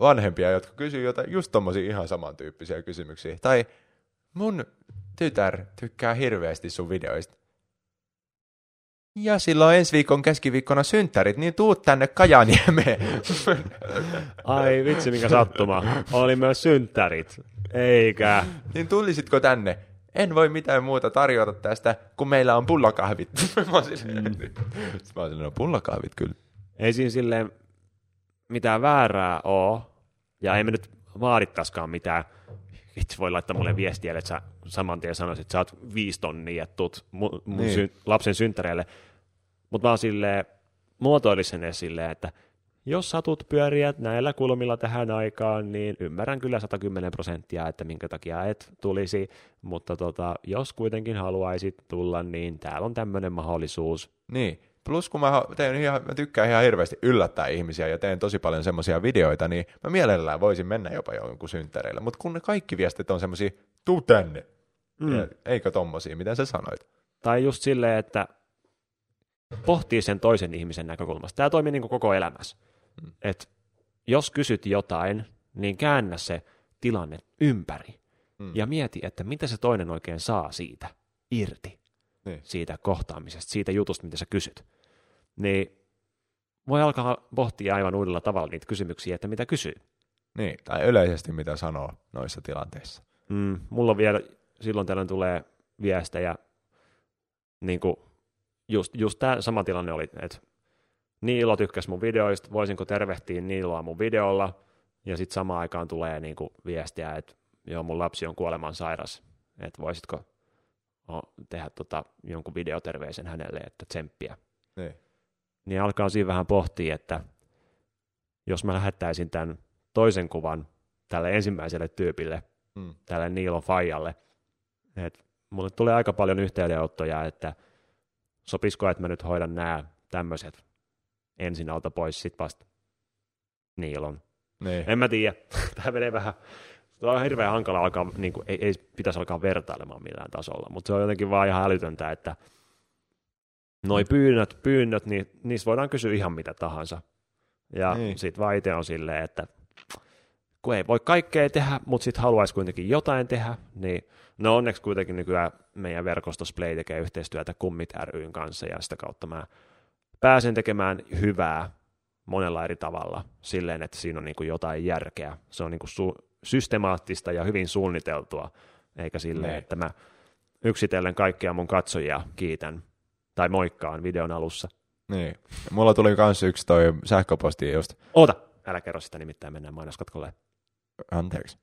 vanhempia, jotka kysyy jotain just tommosia ihan samantyyppisiä kysymyksiä. Tai mun tytär tykkää hirveästi sun videoista. Ja silloin ensi viikon keskiviikkona synttärit, niin tuu tänne Kajaniemeen. Ai vitsi, mikä sattuma. Oli myös synttärit. Eikä. Niin tulisitko tänne? En voi mitään muuta tarjota tästä, kun meillä on pullakahvit. mä oon silleen, mm. mä oon silleen, no pullakahvit kyllä. Ei siinä silleen mitään väärää oo, ja ei me nyt vaadittaiskaan mitään. Itse voi laittaa mulle viestiä, että sä saman tien sanoisit, että sä oot viisi tonnia, että tuut mun, mun niin. sy- lapsen synttäreille. Mutta mä oon silleen, muotoillisen silleen, että jos satut pyöriä näillä kulmilla tähän aikaan, niin ymmärrän kyllä 110 prosenttia, että minkä takia et tulisi, mutta tota, jos kuitenkin haluaisit tulla, niin täällä on tämmöinen mahdollisuus. Niin, plus kun mä, teen ihan, mä tykkään ihan hirveästi yllättää ihmisiä ja teen tosi paljon semmoisia videoita, niin mä mielellään voisin mennä jopa jonkun synttäreille, mutta kun ne kaikki viestit on semmoisia, tuu tänne, mm. ja, eikö tommosia, miten sä sanoit? Tai just silleen, että pohtii sen toisen ihmisen näkökulmasta. Tämä toimii niin kuin koko elämässä. Mm. Et jos kysyt jotain, niin käännä se tilanne ympäri mm. ja mieti, että mitä se toinen oikein saa siitä irti, niin. siitä kohtaamisesta, siitä jutusta, mitä sä kysyt. Niin voi alkaa pohtia aivan uudella tavalla niitä kysymyksiä, että mitä kysyy. Niin, tai yleisesti mitä sanoo noissa tilanteissa. Mm, mulla on vielä, silloin tällöin tulee viestejä, niin kuin just, just tämä sama tilanne oli, että Niilo tykkäsi mun videoista, voisinko tervehtiä Niiloa mun videolla, ja sitten samaan aikaan tulee niinku viestiä, että joo, mun lapsi on kuoleman sairas, että voisitko tehdä tota, jonkun videoterveisen hänelle, että tsemppiä. Niin. niin alkaa siinä vähän pohtia, että jos mä lähettäisin tämän toisen kuvan tälle ensimmäiselle tyypille, mm. tälle Niilon Fajalle, että mulle tulee aika paljon yhteydenottoja, että sopisiko, että mä nyt hoidan nämä tämmöiset ensin alta pois, sit vasta Niilon. Niin. En mä tiedä. Tämä menee vähän, Tämä on hirveän hankala alkaa, niin kuin, ei, ei pitäisi alkaa vertailemaan millään tasolla, mutta se on jotenkin vaan ihan älytöntä, että noi pyynnöt, pyynnöt niin niissä voidaan kysyä ihan mitä tahansa. Ja niin. sitten vaan itse on silleen, että kun ei voi kaikkea tehdä, mutta sitten haluaisi kuitenkin jotain tehdä, niin no onneksi kuitenkin nykyään meidän verkostossa Play tekee yhteistyötä Kummit ryn kanssa, ja sitä kautta mä pääsen tekemään hyvää monella eri tavalla silleen, että siinä on niin kuin jotain järkeä. Se on niin kuin su- systemaattista ja hyvin suunniteltua, eikä silleen, ne. että mä yksitellen kaikkia mun katsojia kiitän tai moikkaan videon alussa. Niin. Mulla tuli myös yksi toi sähköposti just. Oota, älä kerro sitä nimittäin, mennään mainoskatkolle. Anteeksi.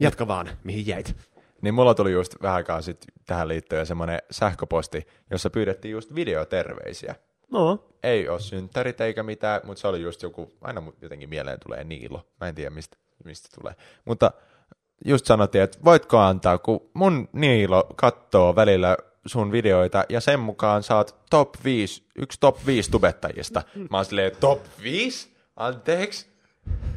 Jatka vaan, mihin jäit. Niin mulla tuli just vähän aikaa sitten tähän liittyen semmoinen sähköposti, jossa pyydettiin just videoterveisiä. No. Ei ole synttärit eikä mitään, mutta se oli just joku, aina jotenkin mieleen tulee Niilo. Mä en tiedä mistä, mistä tulee. Mutta just sanottiin, että voitko antaa, kun mun Niilo katsoo välillä sun videoita ja sen mukaan saat top 5, yksi top 5 tubettajista. Mä oon silleen, top 5? Anteeksi?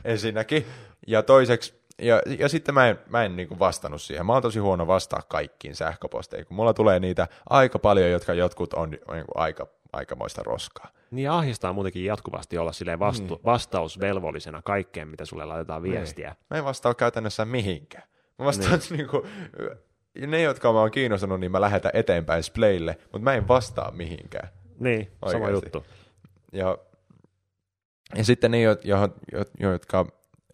Ensinnäkin. Ja toiseksi ja, ja sitten mä en, mä en niin kuin vastannut siihen. Mä oon tosi huono vastaa kaikkiin sähköposteihin, kun mulla tulee niitä aika paljon, jotka jotkut on, niin aika, aikamoista roskaa. Niin ahdistaa muutenkin jatkuvasti olla silleen vastu, niin. vastausvelvollisena kaikkeen, mitä sulle laitetaan niin. viestiä. Niin. Mä en vastaa käytännössä mihinkään. Mä vastaan niin. niin kuin, ne, jotka mä oon kiinnostunut, niin mä lähetän eteenpäin Splaylle, mutta mä en vastaa mihinkään. Niin, Oikeasti. sama juttu. Ja, ja sitten ne, jotka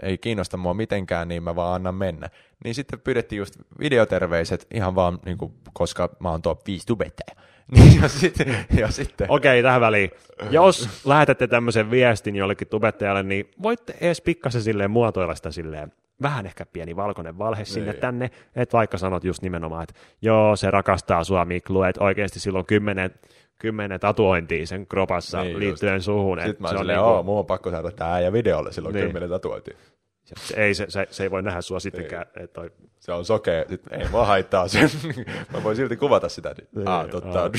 ei kiinnosta mua mitenkään, niin mä vaan annan mennä. Niin sitten pyydettiin just videoterveiset ihan vaan, niin kuin, koska mä oon top 5 tubettaja. Niin, ja sitten, ja sitten. Okei, tähän väliin. Jos lähetätte tämmöisen viestin jollekin tubettajalle, niin voitte edes pikkasen silleen muotoilla sitä silleen, vähän ehkä pieni valkoinen valhe sinne niin. tänne, että vaikka sanot just nimenomaan, että joo, se rakastaa sua Miklu, että oikeasti silloin kymmenen, kymmenen tatuointia sen kropassa niin liittyen just. suhun. Sitten mä se on niinku... mun on pakko saada tämä ja videolle silloin niin. kymmenen tatuointia. Se, ei, se, se, se, ei voi nähdä sua sittenkään. Ei. Toi... Se on sokea, Sitten ei mua haittaa sen. mä voin silti kuvata sitä. Niin. Ah, totta.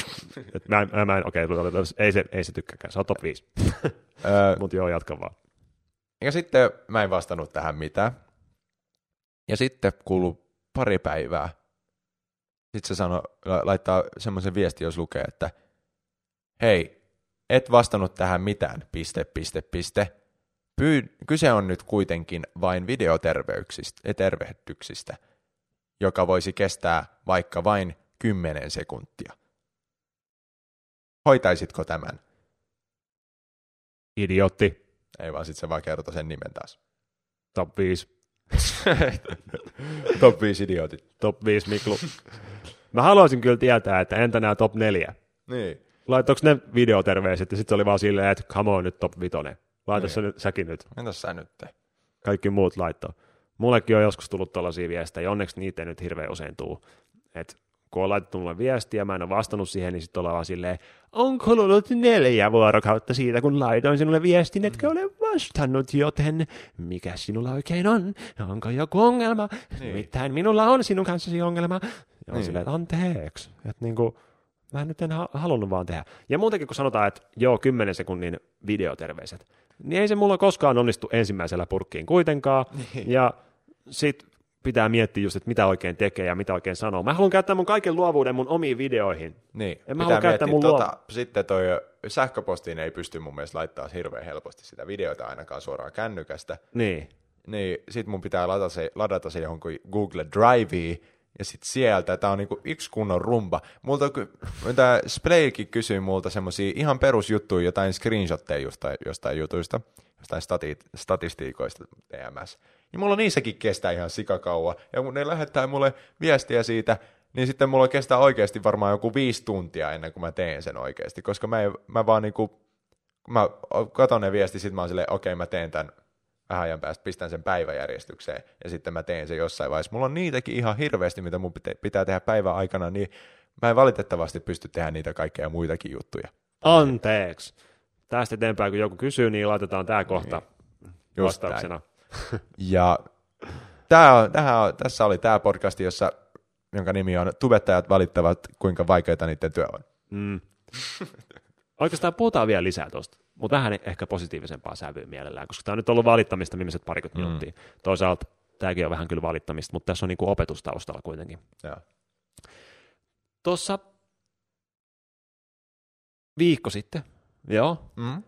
Et mä, mä, mä okei, okay, ei se, ei se tykkääkään. Se on top 5. Mutta joo, jatka vaan. Ja sitten mä en vastannut tähän mitään. Ja sitten kuuluu pari päivää. Sitten se sano, la- laittaa semmoisen viesti, jos lukee, että hei, et vastannut tähän mitään, piste, piste, piste. Pyy- kyse on nyt kuitenkin vain videoterveyksistä, tervehdyksistä, joka voisi kestää vaikka vain 10 sekuntia. Hoitaisitko tämän? Idiotti. Ei vaan sit se vaan kertoo sen nimen taas. Top 5. Top 5 idiotit. Top 5 Miklu. Mä haluaisin kyllä tietää, että entä nämä top 4? Niin. Laitoiko ne videoterveiset ja sitten oli vaan silleen, että come on nyt top 5. Laita Niin. nyt, säkin nyt. Entäs sä nyt? Kaikki muut laittoi. Mullekin on joskus tullut tällaisia viestejä, onneksi niitä ei nyt hirveän usein tuu. Et kun on laitettu mulle viestiä, mä en ole vastannut siihen, niin sitten ollaan vaan silleen, on kulunut neljä vuorokautta siitä, kun laitoin sinulle viestin, etkä ole vastannut, joten mikä sinulla oikein on? Onko joku ongelma? Niin. Nimittäin minulla on sinun kanssasi ongelma. Ja on Niin. silleen, että anteeksi. Että niinku, mä nyt en ha- halunnut vaan tehdä. Ja muutenkin, kun sanotaan, että joo, 10 sekunnin videoterveiset, niin ei se mulla koskaan onnistu ensimmäisellä purkkiin kuitenkaan. Niin. Ja sit pitää miettiä just, että mitä oikein tekee ja mitä oikein sanoo. Mä haluan käyttää mun kaiken luovuuden mun omiin videoihin. Niin, En mä pitää käyttää mun tota, sitten toi sähköpostiin ei pysty mun mielestä laittaa hirveän helposti sitä videota ainakaan suoraan kännykästä. Niin. Niin sit mun pitää ladata se, ladata se johonkin Google Driveen, ja sit sieltä, tää on niinku yksi kunnon rumba. Multa, tää Splaykin kysyy multa semmosia ihan perusjuttuja, jotain screenshotteja jostain, jostain jutuista, jostain stati, statistiikoista TMS. Ja mulla niissäkin kestää ihan sikakauan, ja kun ne lähettää mulle viestiä siitä, niin sitten mulla kestää oikeasti varmaan joku viisi tuntia ennen kuin mä teen sen oikeasti, koska mä, en, mä vaan niinku, mä katon ne viesti, sit mä oon silleen, okei mä teen tämän vähän ajan päästä, pistän sen päiväjärjestykseen ja sitten mä teen sen jossain vaiheessa. Mulla on niitäkin ihan hirveästi, mitä mun pitä- pitää tehdä päivän aikana, niin mä en valitettavasti pysty tehdä niitä kaikkea muitakin juttuja. Anteeksi. Tästä eteenpäin, kun joku kysyy, niin laitetaan tämä kohta Just vastauksena. Ja tää on, tähän on, tässä oli tämä podcast, jossa, jonka nimi on Tubettajat valittavat, kuinka vaikeita niiden työ on. Mm. Oikeastaan puhutaan vielä lisää tuosta, mutta vähän ehkä positiivisempaa sävyä mielellään, koska tämä on nyt ollut valittamista viimeiset parikymmentä Mm. minuuttia. Toisaalta tämäkin on vähän kyllä valittamista, mutta tässä on niinku opetustaustalla kuitenkin. Ja. Tuossa viikko sitten, joo, Mm?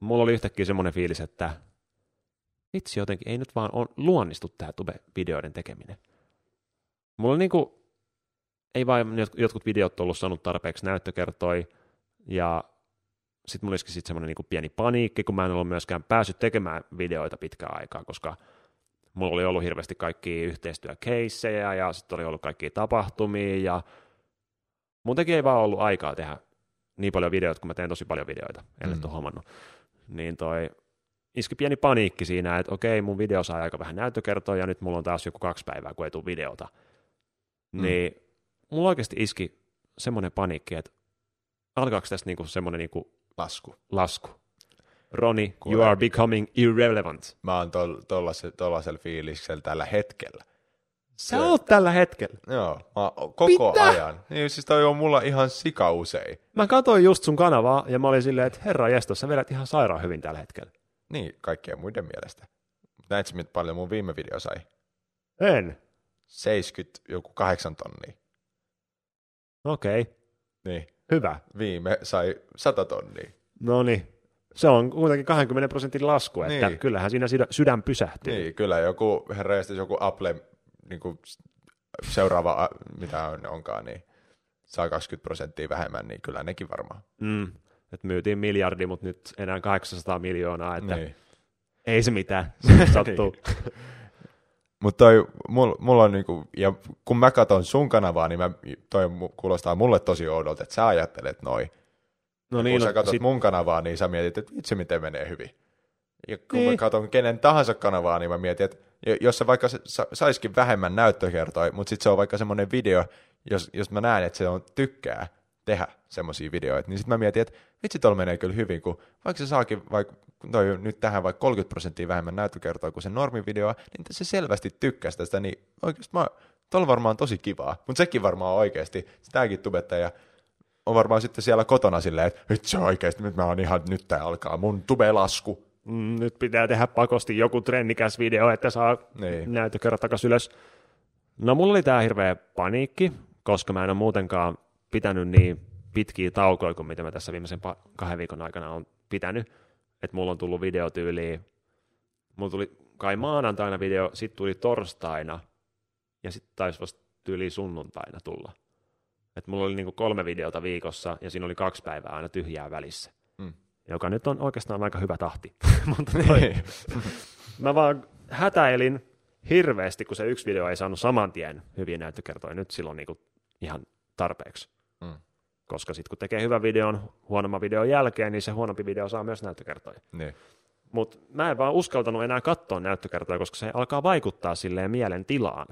mulla oli yhtäkkiä semmoinen fiilis, että vitsi jotenkin, ei nyt vaan on luonnistu tämä tube-videoiden tekeminen. Mulla on niinku, ei vain jot- jotkut videot ollut saanut tarpeeksi näyttökertoi, ja sitten mulla olisikin sitten semmoinen niinku pieni paniikki, kun mä en ollut myöskään päässyt tekemään videoita pitkään aikaa, koska mulla oli ollut hirveästi kaikki yhteistyökeissejä, ja sitten oli ollut kaikki tapahtumia, ja muutenkin ei vaan ollut aikaa tehdä niin paljon videoita, kun mä teen tosi paljon videoita, ellei Mm. mm. huomannut. Niin toi iski pieni paniikki siinä, että okei, mun video saa aika vähän näyttökertoja, ja nyt mulla on taas joku kaksi päivää, kun ei tule videota. Mm. Niin mulla oikeasti iski semmoinen paniikki, että alkaako tästä niinku semmoinen niinku Lasku. lasku? Roni, you Kuule. are becoming irrelevant. Mä oon tollasella fiiliksellä tällä hetkellä. Sä oot tällä hetkellä. Joo, mä, koko Mitä? ajan. Niin siis toi on mulla ihan sika usein. Mä katsoin just sun kanavaa, ja mä olin silleen, että herra jestos, sä vedät ihan sairaan hyvin tällä hetkellä. Niin, kaikkien muiden mielestä. Näit sä, mitä paljon mun viime video sai? En. 70, joku 8 tonnia. Okei, okay. Niin, hyvä. viime sai 100 tonnia. No niin. Se on kuitenkin 20 prosentin lasku, että Niin. kyllähän siinä sydä- sydän pysähtyy. Niin, kyllä joku, herra joku Apple niin kuin seuraava, mitä on, onkaan, niin saa 20 prosenttia vähemmän, niin kyllä nekin varmaan. Mm. Et myytiin miljardi, mutta nyt enää 800 miljoonaa, että niin. Niin. ei se mitään, se sattuu. Mutta toi, mulla mul on niinku, ja kun mä katson sun kanavaa, niin mä, toi kuulostaa mulle tosi oudolta, että sä ajattelet noin. No kun niin, sä no, katsot sit, mun kanavaa, niin sä mietit, että vitsi miten menee hyvin. Ja kun niin. Mä katson kenen tahansa kanavaa, niin mä mietin, että jo- jos se vaikka saisikin vähemmän näyttökertoja, mutta sitten se on vaikka semmoinen video, jos, jos mä näen, että se on tykkää tehdä semmoisia videoita, niin sitten mä mietin, että vitsi tuolla menee kyllä hyvin, kun vaikka se saakin vaikka, toi nyt tähän vaikka 30 prosenttia vähemmän näyttökertoja kuin se normivideo, niin se selvästi tykkäsi tästä, niin oikeasti mä, tuolla varmaan tosi kivaa, mutta sekin varmaan oikeasti, tämäkin tubettaja on varmaan sitten siellä kotona silleen, että nyt se oikeasti, nyt mä oon ihan, nyt tää alkaa mun tubelasku. mm, nyt pitää tehdä pakosti joku trendikäs video, että saa Niin. näyttökerrat takaisin ylös. No mulla oli tää hirveä paniikki, koska mä en ole muutenkaan pitänyt niin pitkiä taukoja kuin mitä mä tässä viimeisen kahden viikon aikana on pitänyt. Että mulla on tullut videotyyliin, mulla tuli kai maanantaina video, sitten tuli torstaina ja sitten taisi vasta tyyliin sunnuntaina tulla. että mulla oli niinku kolme videota viikossa ja siinä oli kaksi päivää aina tyhjää välissä. Mm. Joka nyt on oikeastaan aika hyvä tahti. Mutta toi, mä vaan hätäilin hirveästi, kun se yksi video ei saanut saman tien hyviä näyttökertoja. Nyt silloin niinku ihan tarpeeksi. Koska sitten kun tekee hyvän videon huonomman videon jälkeen, niin se huonompi video saa myös näyttökertoja. Niin. Mutta mä en vaan uskaltanut enää katsoa näyttökertoja, koska se alkaa vaikuttaa silleen mielen tilaan.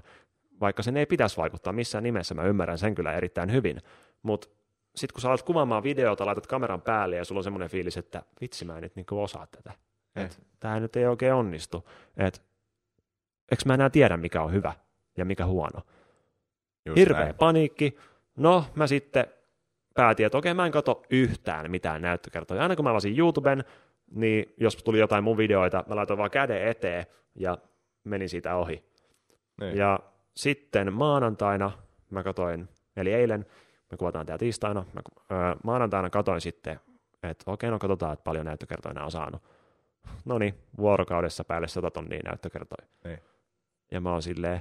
Vaikka sen ei pitäisi vaikuttaa missään nimessä, mä ymmärrän sen kyllä erittäin hyvin. Mutta sitten kun sä alat kuvaamaan videota, laitat kameran päälle ja sulla on semmoinen fiilis, että vitsi mä en nyt niinku osaa tätä. Et, tää nyt ei oikein onnistu. Et, eikö mä enää tiedä mikä on hyvä ja mikä huono. Just Hirveä näin. paniikki. No, mä sitten päätin, että okei, mä en katso yhtään mitään näyttökertoja. Aina kun mä avasin YouTuben, niin jos tuli jotain mun videoita, mä laitoin vaan käden eteen ja menin siitä ohi. Niin. Ja sitten maanantaina mä katoin, eli eilen, me kuvataan tää tiistaina, mä, öö, maanantaina katoin sitten, että okei, no katsotaan, että paljon näyttökertoja nämä on saanut. No niin, vuorokaudessa päälle 100 tonnia näyttökertoja. Niin. Ja mä oon silleen,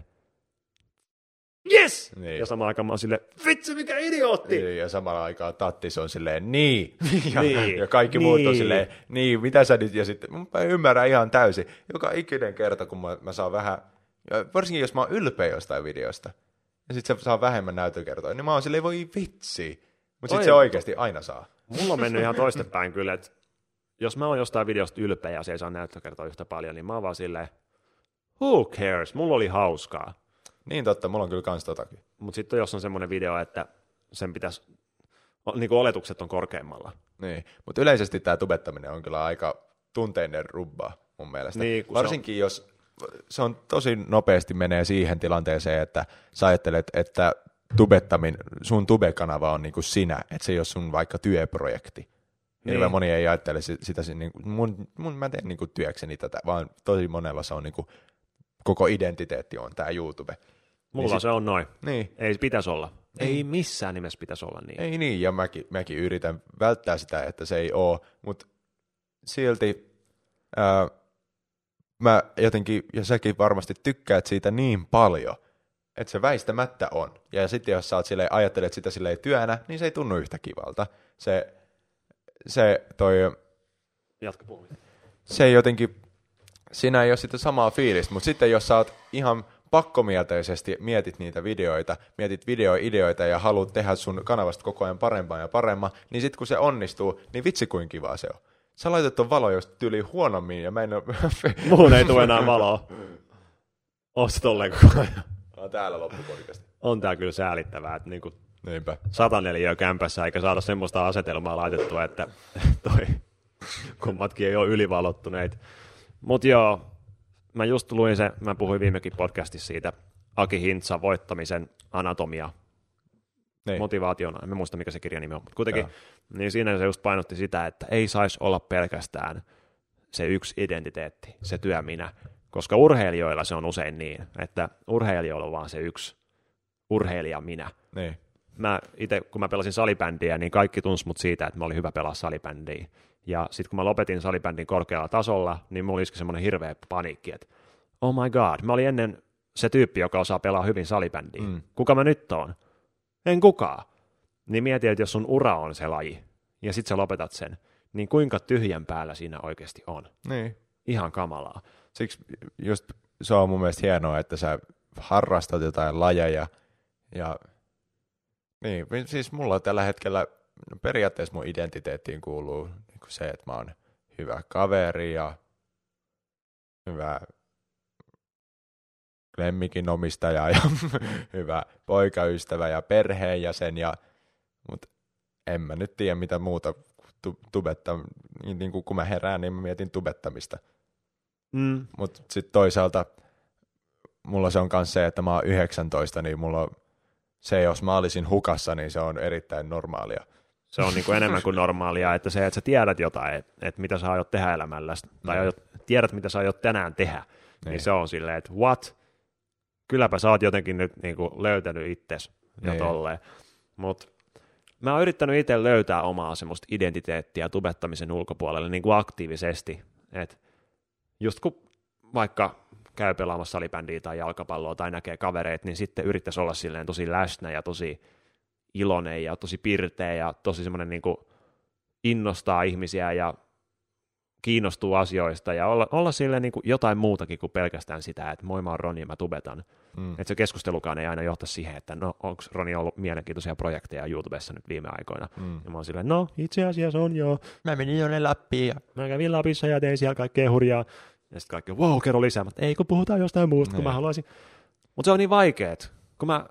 yes! Niin. Ja samaan aikaan mä oon silleen, vitsi mikä idiootti! Niin, ja samalla aikaa Tattis on silleen, niin. ja, Niin. ja kaikki muut on Niin. silleen, niin, mitä sä nyt, ja sitten mä ymmärrän ihan täysin. Joka ikinen kerta, kun mä, mä saan vähän, varsinkin jos mä oon ylpeä jostain videosta, ja sitten se saa vähemmän näyttökertoja, niin mä oon silleen, voi vitsi. Mutta sitten se oikeasti aina saa. Mulla on mennyt ihan toistepäin kyllä, että jos mä oon jostain videosta ylpeä ja se ei saa näyttökertoa yhtä paljon, niin mä oon vaan silleen, who cares, mulla oli hauskaa. Niin totta, mulla on kyllä kans totakin. Mutta sitten jos on semmoinen video, että sen pitäisi, niin kuin oletukset on korkeammalla. Niin, mutta yleisesti tämä tubettaminen on kyllä aika tunteinen rubba mun mielestä. Niin, kun se Varsinkin jos se on tosi nopeasti menee siihen tilanteeseen, että sä ajattelet, että tubettamin, sun tube-kanava on niinku sinä, että se ei ole sun vaikka työprojekti. Hirveän Niin. moni ei ajattele si- sitä, si- niinku, mun, mun, mä teen niinku työkseni tätä, vaan tosi monella se on niinku, koko identiteetti on tämä YouTube. Mulla sit- se on noin. Niin, Ei pitäisi olla. Ei missään nimessä pitäisi olla niin. Ei niin, ja mäkin, mäkin yritän välttää sitä, että se ei ole, mutta silti ää, mä jotenkin, ja säkin varmasti tykkäät siitä niin paljon, että se väistämättä on. Ja sitten jos sä oot silleen, ajattelet sitä silleen työnä, niin se ei tunnu yhtä kivalta. Se, se, toi, Jatka puhumista. se ei jotenkin, siinä ei ole sitä samaa fiilistä, mutta sitten jos sä oot ihan pakkomielteisesti mietit niitä videoita, mietit videoideoita ja haluat tehdä sun kanavasta koko ajan parempaa ja paremman, niin sitten kun se onnistuu, niin vitsi kuin kivaa se on. Sä laitat ton valo jos tyyli huonommin ja mä en ole... Muun ei tule enää valoa. Oot tolleen koko ajan. on täällä loppupodcast. On tää kyllä säälittävää, että niinku Niinpä. 104 kämpässä eikä saada semmoista asetelmaa laitettua, että toi kummatkin ei ole ylivalottuneet. Mutta joo, mä just luin se, mä puhuin viimekin podcastissa siitä Aki Hintsa voittamisen anatomia, Niin. motivaationa, en mä muista mikä se kirjan nimi on, mutta kuitenkin, Joo. niin siinä se just painotti sitä, että ei saisi olla pelkästään se yksi identiteetti, se työ minä, koska urheilijoilla se on usein niin, että urheilijoilla on vaan se yksi urheilija minä, niin. mä itse, kun mä pelasin salibändiä, niin kaikki tunsi mut siitä, että mä olin hyvä pelaa salibändiä. Ja sitten kun mä lopetin salibändin korkealla tasolla, niin mulla iski semmoinen hirveä paniikki, että oh my god, mä olin ennen se tyyppi, joka osaa pelaa hyvin salibändiä. Mm. Kuka mä nyt oon? En kukaan. Niin mieti, että jos sun ura on se laji, ja sit sä lopetat sen, niin kuinka tyhjän päällä siinä oikeasti on? niin. Ihan kamalaa. Siksi just se on mun mielestä hienoa, että sä harrastat jotain lajeja ja niin, siis mulla tällä hetkellä no periaatteessa mun identiteettiin kuuluu kuin se, että mä oon hyvä kaveri ja hyvä lemmikin omistaja ja hyvä poikaystävä ja perheenjäsen, ja, mutta en mä nyt tiedä mitä muuta tu- tubetta, niin, niin kuin kun mä herään, niin mä mietin tubettamista. Mm. Mutta sitten toisaalta mulla se on myös se, että mä oon 19, niin mulla on se, jos mä olisin hukassa, niin se on erittäin normaalia. Se on niin kuin enemmän kuin normaalia, että se, että sä tiedät jotain, että, että mitä sä aiot tehdä elämälläsi, tai aiot, tiedät, mitä sä aiot tänään tehdä, niin, Niin. niin se on silleen, että what? Kylläpä sä oot jotenkin nyt niin kuin löytänyt itses ja Niin. tolleen. Mutta mä oon yrittänyt itse löytää omaa semmoista identiteettiä tubettamisen ulkopuolelle niin kuin aktiivisesti. Et just kun vaikka käy pelaamassa salibändiä tai jalkapalloa tai näkee kavereita, niin sitten yrittäisi olla silleen tosi läsnä ja tosi iloinen ja tosi pirteä ja tosi semmoinen niin innostaa ihmisiä ja kiinnostuu asioista ja olla, olla silleen niin kuin jotain muutakin kuin pelkästään sitä, että moi mä oon Roni ja mä tubetan. Mm. Että se keskustelukaan ei aina johta siihen, että no onko Roni ollut mielenkiintoisia projekteja YouTubessa nyt viime aikoina. Mm. Ja mä oon silleen, no itse asiassa on joo. Mä menin jonne Lappiin ja... Mä kävin Lapissa ja tein siellä kaikkea hurjaa. Ja sitten kaikki, wow, kerro lisää. Mutta ei, kun puhutaan jostain muusta, kun Niin. mä haluaisin. Mutta se on niin vaikeet, kun mä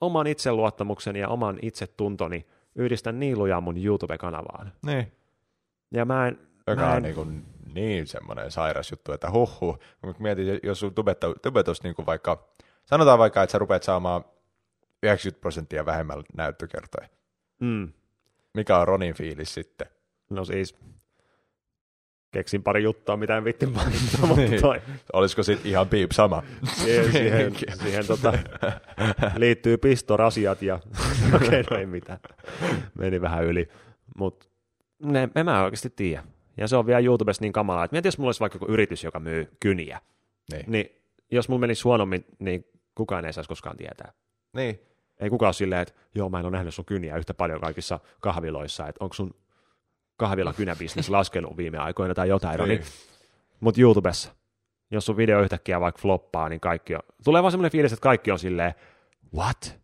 oman itseluottamukseni ja oman itsetuntoni yhdistän niin lujaa mun YouTube-kanavaan. Niin. Ja mä en, Joka mä on en niin, kuin niin semmoinen sairas juttu, että huh Kun mietit, jos sun tubetta, tubetus niin kuin vaikka, sanotaan vaikka, että sä rupeat saamaan 90 prosenttia vähemmän näyttökertoja. mm, Mikä on Ronin fiilis sitten? no siis, keksin pari juttua, mitä en vitti mainita, mutta Niin. toi, Olisiko sitten ihan piip sama? siihen, siihen, siihen tota, liittyy pistorasiat ja okei, okay, no ei mitään. Meni vähän yli. Mutta ne, en mä oikeasti tiedä. Ja se on vielä YouTubessa niin kamalaa, että mietin, jos mulla olisi vaikka joku yritys, joka myy kyniä, Niin. niin jos mulla menisi huonommin, niin kukaan ei saisi koskaan tietää. niin. Ei kukaan ole silleen, että joo, mä en ole nähnyt sun kyniä yhtä paljon kaikissa kahviloissa, että onko sun kahvila kynäbisnes laskenut viime aikoina tai jotain. Niin. Niin. Mutta YouTubessa, jos sun video yhtäkkiä vaikka floppaa, niin kaikki on, tulee vaan semmoinen fiilis, että kaikki on silleen, what?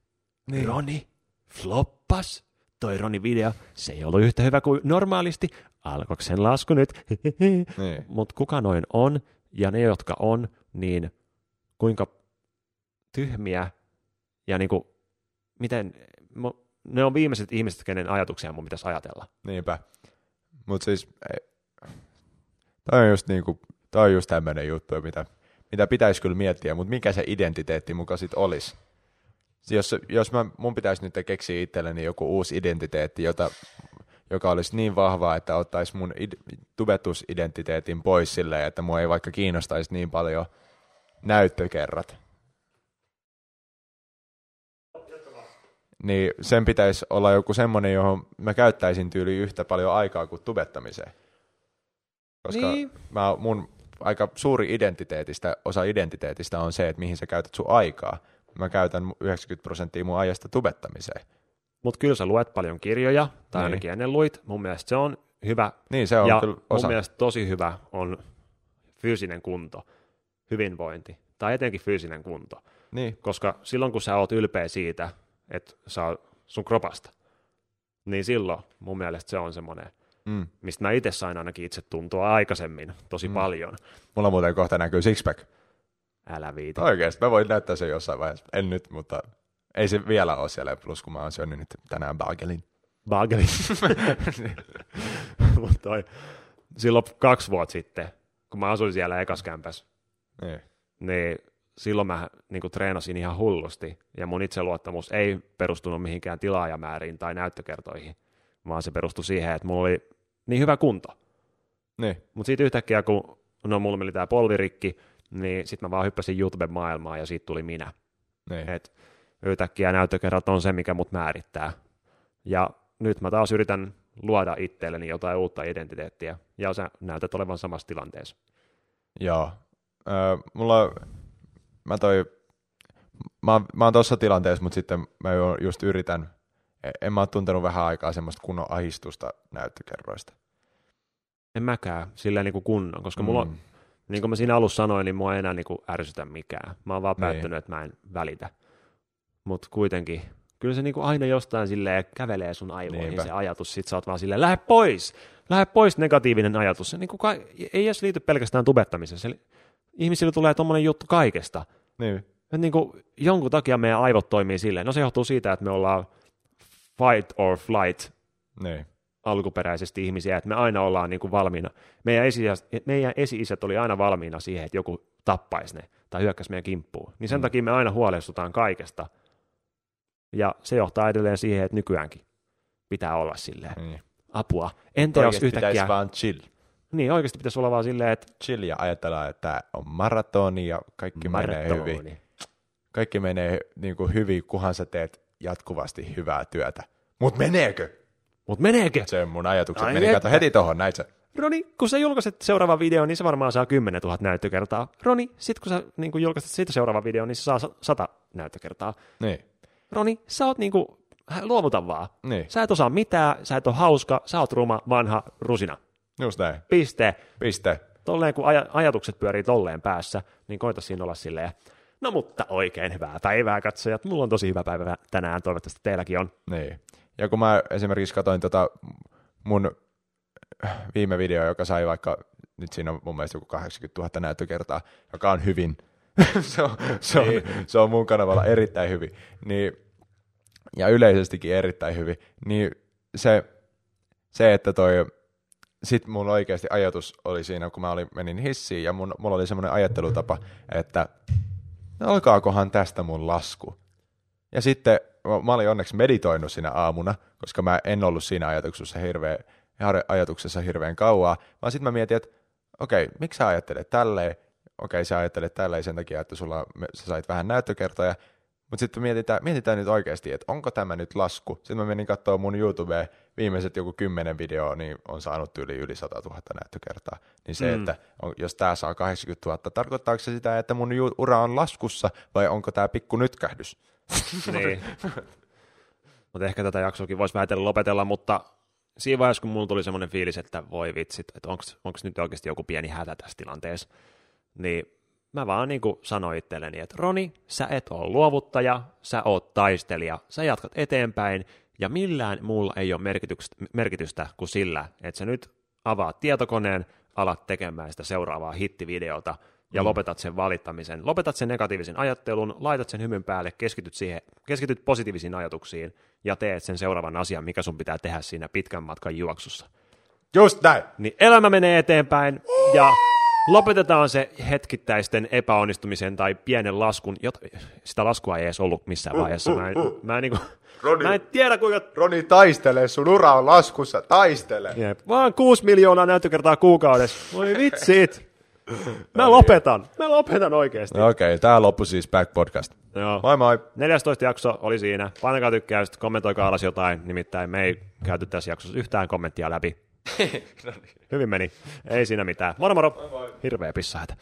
Niin. Roni floppas? Toi Roni video, se ei ollut yhtä hyvä kuin normaalisti. Alkoiko sen lasku nyt? Niin. Mutta kuka noin on, ja ne, jotka on, niin kuinka tyhmiä ja niinku, miten, ne on viimeiset ihmiset, kenen ajatuksia mun pitäisi ajatella. Niinpä. Mutta siis, toi on just, niinku, toi on just tämmöinen juttu, mitä, mitä pitäisi kyllä miettiä, mutta mikä se identiteetti muka sit olisi? Jos, jos mä, mun pitäisi nyt keksiä itselleni joku uusi identiteetti, jota, joka olisi niin vahva, että ottaisi mun id, tubetusidentiteetin pois silleen, että mua ei vaikka kiinnostaisi niin paljon näyttökerrat. Niin sen pitäisi olla joku semmoinen, johon mä käyttäisin tyyli yhtä paljon aikaa kuin tubettamiseen. Koska Niin. mä, mun aika suuri identiteetistä, osa identiteetistä on se, että mihin sä käytät sun aikaa. Mä käytän 90 prosenttia mun ajasta tubettamiseen. Mutta kyllä sä luet paljon kirjoja, tai Niin. ainakin ennen luit. Mun mielestä se on hyvä. Niin se on ja kyllä mun osa. mielestä tosi hyvä on fyysinen kunto, hyvinvointi, tai etenkin fyysinen kunto. Niin, Koska silloin, kun sä oot ylpeä siitä, että oot sun kropasta, niin silloin mun mielestä se on semmoinen, mm. mistä mä itse sain ainakin itse tuntua aikaisemmin tosi Mm. paljon. mulla muuten kohta näkyy sixpack. Älä viitä. Oikeesti, mä voin näyttää sen jossain vaiheessa. En nyt, mutta ei se vielä ole siellä, plus kun mä oon syönyt nyt tänään bagelin. Bageli. Mut toi, silloin kaksi vuotta sitten, kun mä asuin siellä ekaskämpässä, Niin. niin silloin mä niin treenasin ihan hullusti, ja mun itseluottamus ei perustunut mihinkään tilaajamääriin tai näyttökertoihin, vaan se perustui siihen, että mulla oli niin hyvä kunto. Niin. Mutta siitä yhtäkkiä, kun no, mulla meni tämä polvirikki, niin sitten mä vaan hyppäsin YouTube-maailmaan ja siitä tuli minä. Niin. Et yhtäkkiä näyttökerrat on se, mikä mut määrittää. Ja nyt mä taas yritän luoda itselleni jotain uutta identiteettiä, ja sä näytät olevan samassa tilanteessa. Joo. Öö, mulla, mä toi, mä, oon- mä oon tossa tilanteessa, mutta sitten mä just yritän, e- en mä oon tuntenut vähän aikaa semmoista kunnon ahistusta näyttökerroista. En mäkään silleen niin kuin kunnon, koska mulla on, niin kuin mä siinä alussa sanoin, niin mua ei enää niin kuin ärsytä mikään. Mä oon vaan Niin. päättänyt, että mä en välitä. Mutta kuitenkin, kyllä se niin kuin aina jostain silleen kävelee sun aivoihin Niinpä. se ajatus. Sit sä oot vaan silleen, lähde pois, lähde pois negatiivinen ajatus. Se niin kuin ka- ei edes liity pelkästään tubettamiseen. Se, ihmisille tulee tommonen juttu kaikesta. Niin. Et niin kuin jonkun takia meidän aivot toimii silleen. No se johtuu siitä, että me ollaan fight or flight Niin. alkuperäisesti ihmisiä, että me aina ollaan niin kuin valmiina. Meidän, esi meidän esi-isät oli aina valmiina siihen, että joku tappaisi ne tai hyökkäisi meidän kimppuun. Niin sen Mm. takia me aina huolestutaan kaikesta. Ja se johtaa edelleen siihen, että nykyäänkin pitää olla silleen. Niin. Apua. Entä jos yhtäkkiä... vaan chill. Niin, oikeasti pitäisi olla vaan silleen, että Chill ja ajatellaan, että on maratoni ja kaikki menee hyvin. maratoni. Kaikki menee niin kuin hyvin, kunhan sä teet jatkuvasti hyvää työtä. Mut meneekö? Mut meneekö? Se on mun ajatukset. Ai Meni kato heti tohon, näit sä. Roni, kun sä julkaiset seuraavan videon, niin se varmaan saa 10 000 näyttökertaa. Roni, sit kun sä niin kun julkaiset siitä seuraavan videon, niin se saa 100 näyttökertaa. Niin. Roni, sä oot niinku, hä, luovuta vaan. Niin. Sä et osaa mitään, sä et ole hauska, sä oot ruma, vanha rusina. Just näin. Piste. Piste. Tolleen kun aj- ajatukset pyörii tolleen päässä, niin koita siinä olla silleen, no mutta oikein hyvää päivää katsojat. Mulla on tosi hyvä päivä tänään, toivottavasti teilläkin on. Niin. Ja kun mä esimerkiksi katsoin tota mun viime video, joka sai vaikka, nyt siinä on mun mielestä joku 80 000 näyttökertaa, joka on hyvin, se, on, se, on, se on mun kanavalla erittäin hyvin, niin, ja yleisestikin erittäin hyvin, niin se, se että toi, sit mun oikeasti ajatus oli siinä, kun mä olin, menin hissiin, ja mun, mulla oli semmoinen ajattelutapa, että no alkaakohan tästä mun lasku. Ja sitten mä- olin onneksi meditoinut siinä aamuna, koska mä en ollut siinä ajatuksessa hirveän, ajatuksessa hirveän kauaa, vaan sitten mä mietin, että okei, miksi sä ajattelet tälleen? Okei, sä ajattelet tälleen sen takia, että sulla, sä sait vähän näyttökertoja, mutta sitten mietitään, mietitään nyt oikeasti, että onko tämä nyt lasku. Sitten mä menin katsoa mun YouTubeen, viimeiset joku kymmenen videoa, niin on saanut yli, yli 100 000 näyttökertaa. Niin se, mm. että on, jos tämä saa 80 000, tarkoittaako se sitä, että mun ura on laskussa, vai onko tämä pikku nytkähdys? Niin. mutta ehkä tätä jaksoakin voisi väitellä lopetella, mutta siinä vaiheessa, kun mulla tuli semmoinen fiilis, että voi vitsit, että onko nyt oikeasti joku pieni hätä tässä tilanteessa, niin mä vaan niin kuin sanoin itselleni, että Roni, sä et ole luovuttaja, sä oot taistelija, sä jatkat eteenpäin, ja millään muulla ei ole merkitystä, kuin sillä, että sä nyt avaat tietokoneen, alat tekemään sitä seuraavaa hittivideota, ja mm. lopetat sen valittamisen, lopetat sen negatiivisen ajattelun, laitat sen hymyn päälle, keskityt, siihen, keskityt positiivisiin ajatuksiin, ja teet sen seuraavan asian, mikä sun pitää tehdä siinä pitkän matkan juoksussa Just näin! niin elämä menee eteenpäin ja lopetetaan se hetkittäisten epäonnistumisen tai pienen laskun, jota, sitä laskua ei edes ollut missään vaiheessa. Mä en, mä en, niinku, Roni. mä en tiedä kuinka... Roni, taistele, sun ura on laskussa, taistele! Jep, vaan 6 miljoonaa näyttökertaa kuukaudessa. Voi vitsit. Mä lopetan. Mä lopetan oikeasti. No Okei, okay, tää loppui siis Back Podcast. Joo. Moi moi! 14 jakso oli siinä. Painakaa tykkäystä, kommentoikaa alas jotain. Nimittäin me ei käyty tässä jaksossa yhtään kommenttia läpi. Hyvin meni. Ei siinä mitään. Moro moro. Hirveä pissahätä.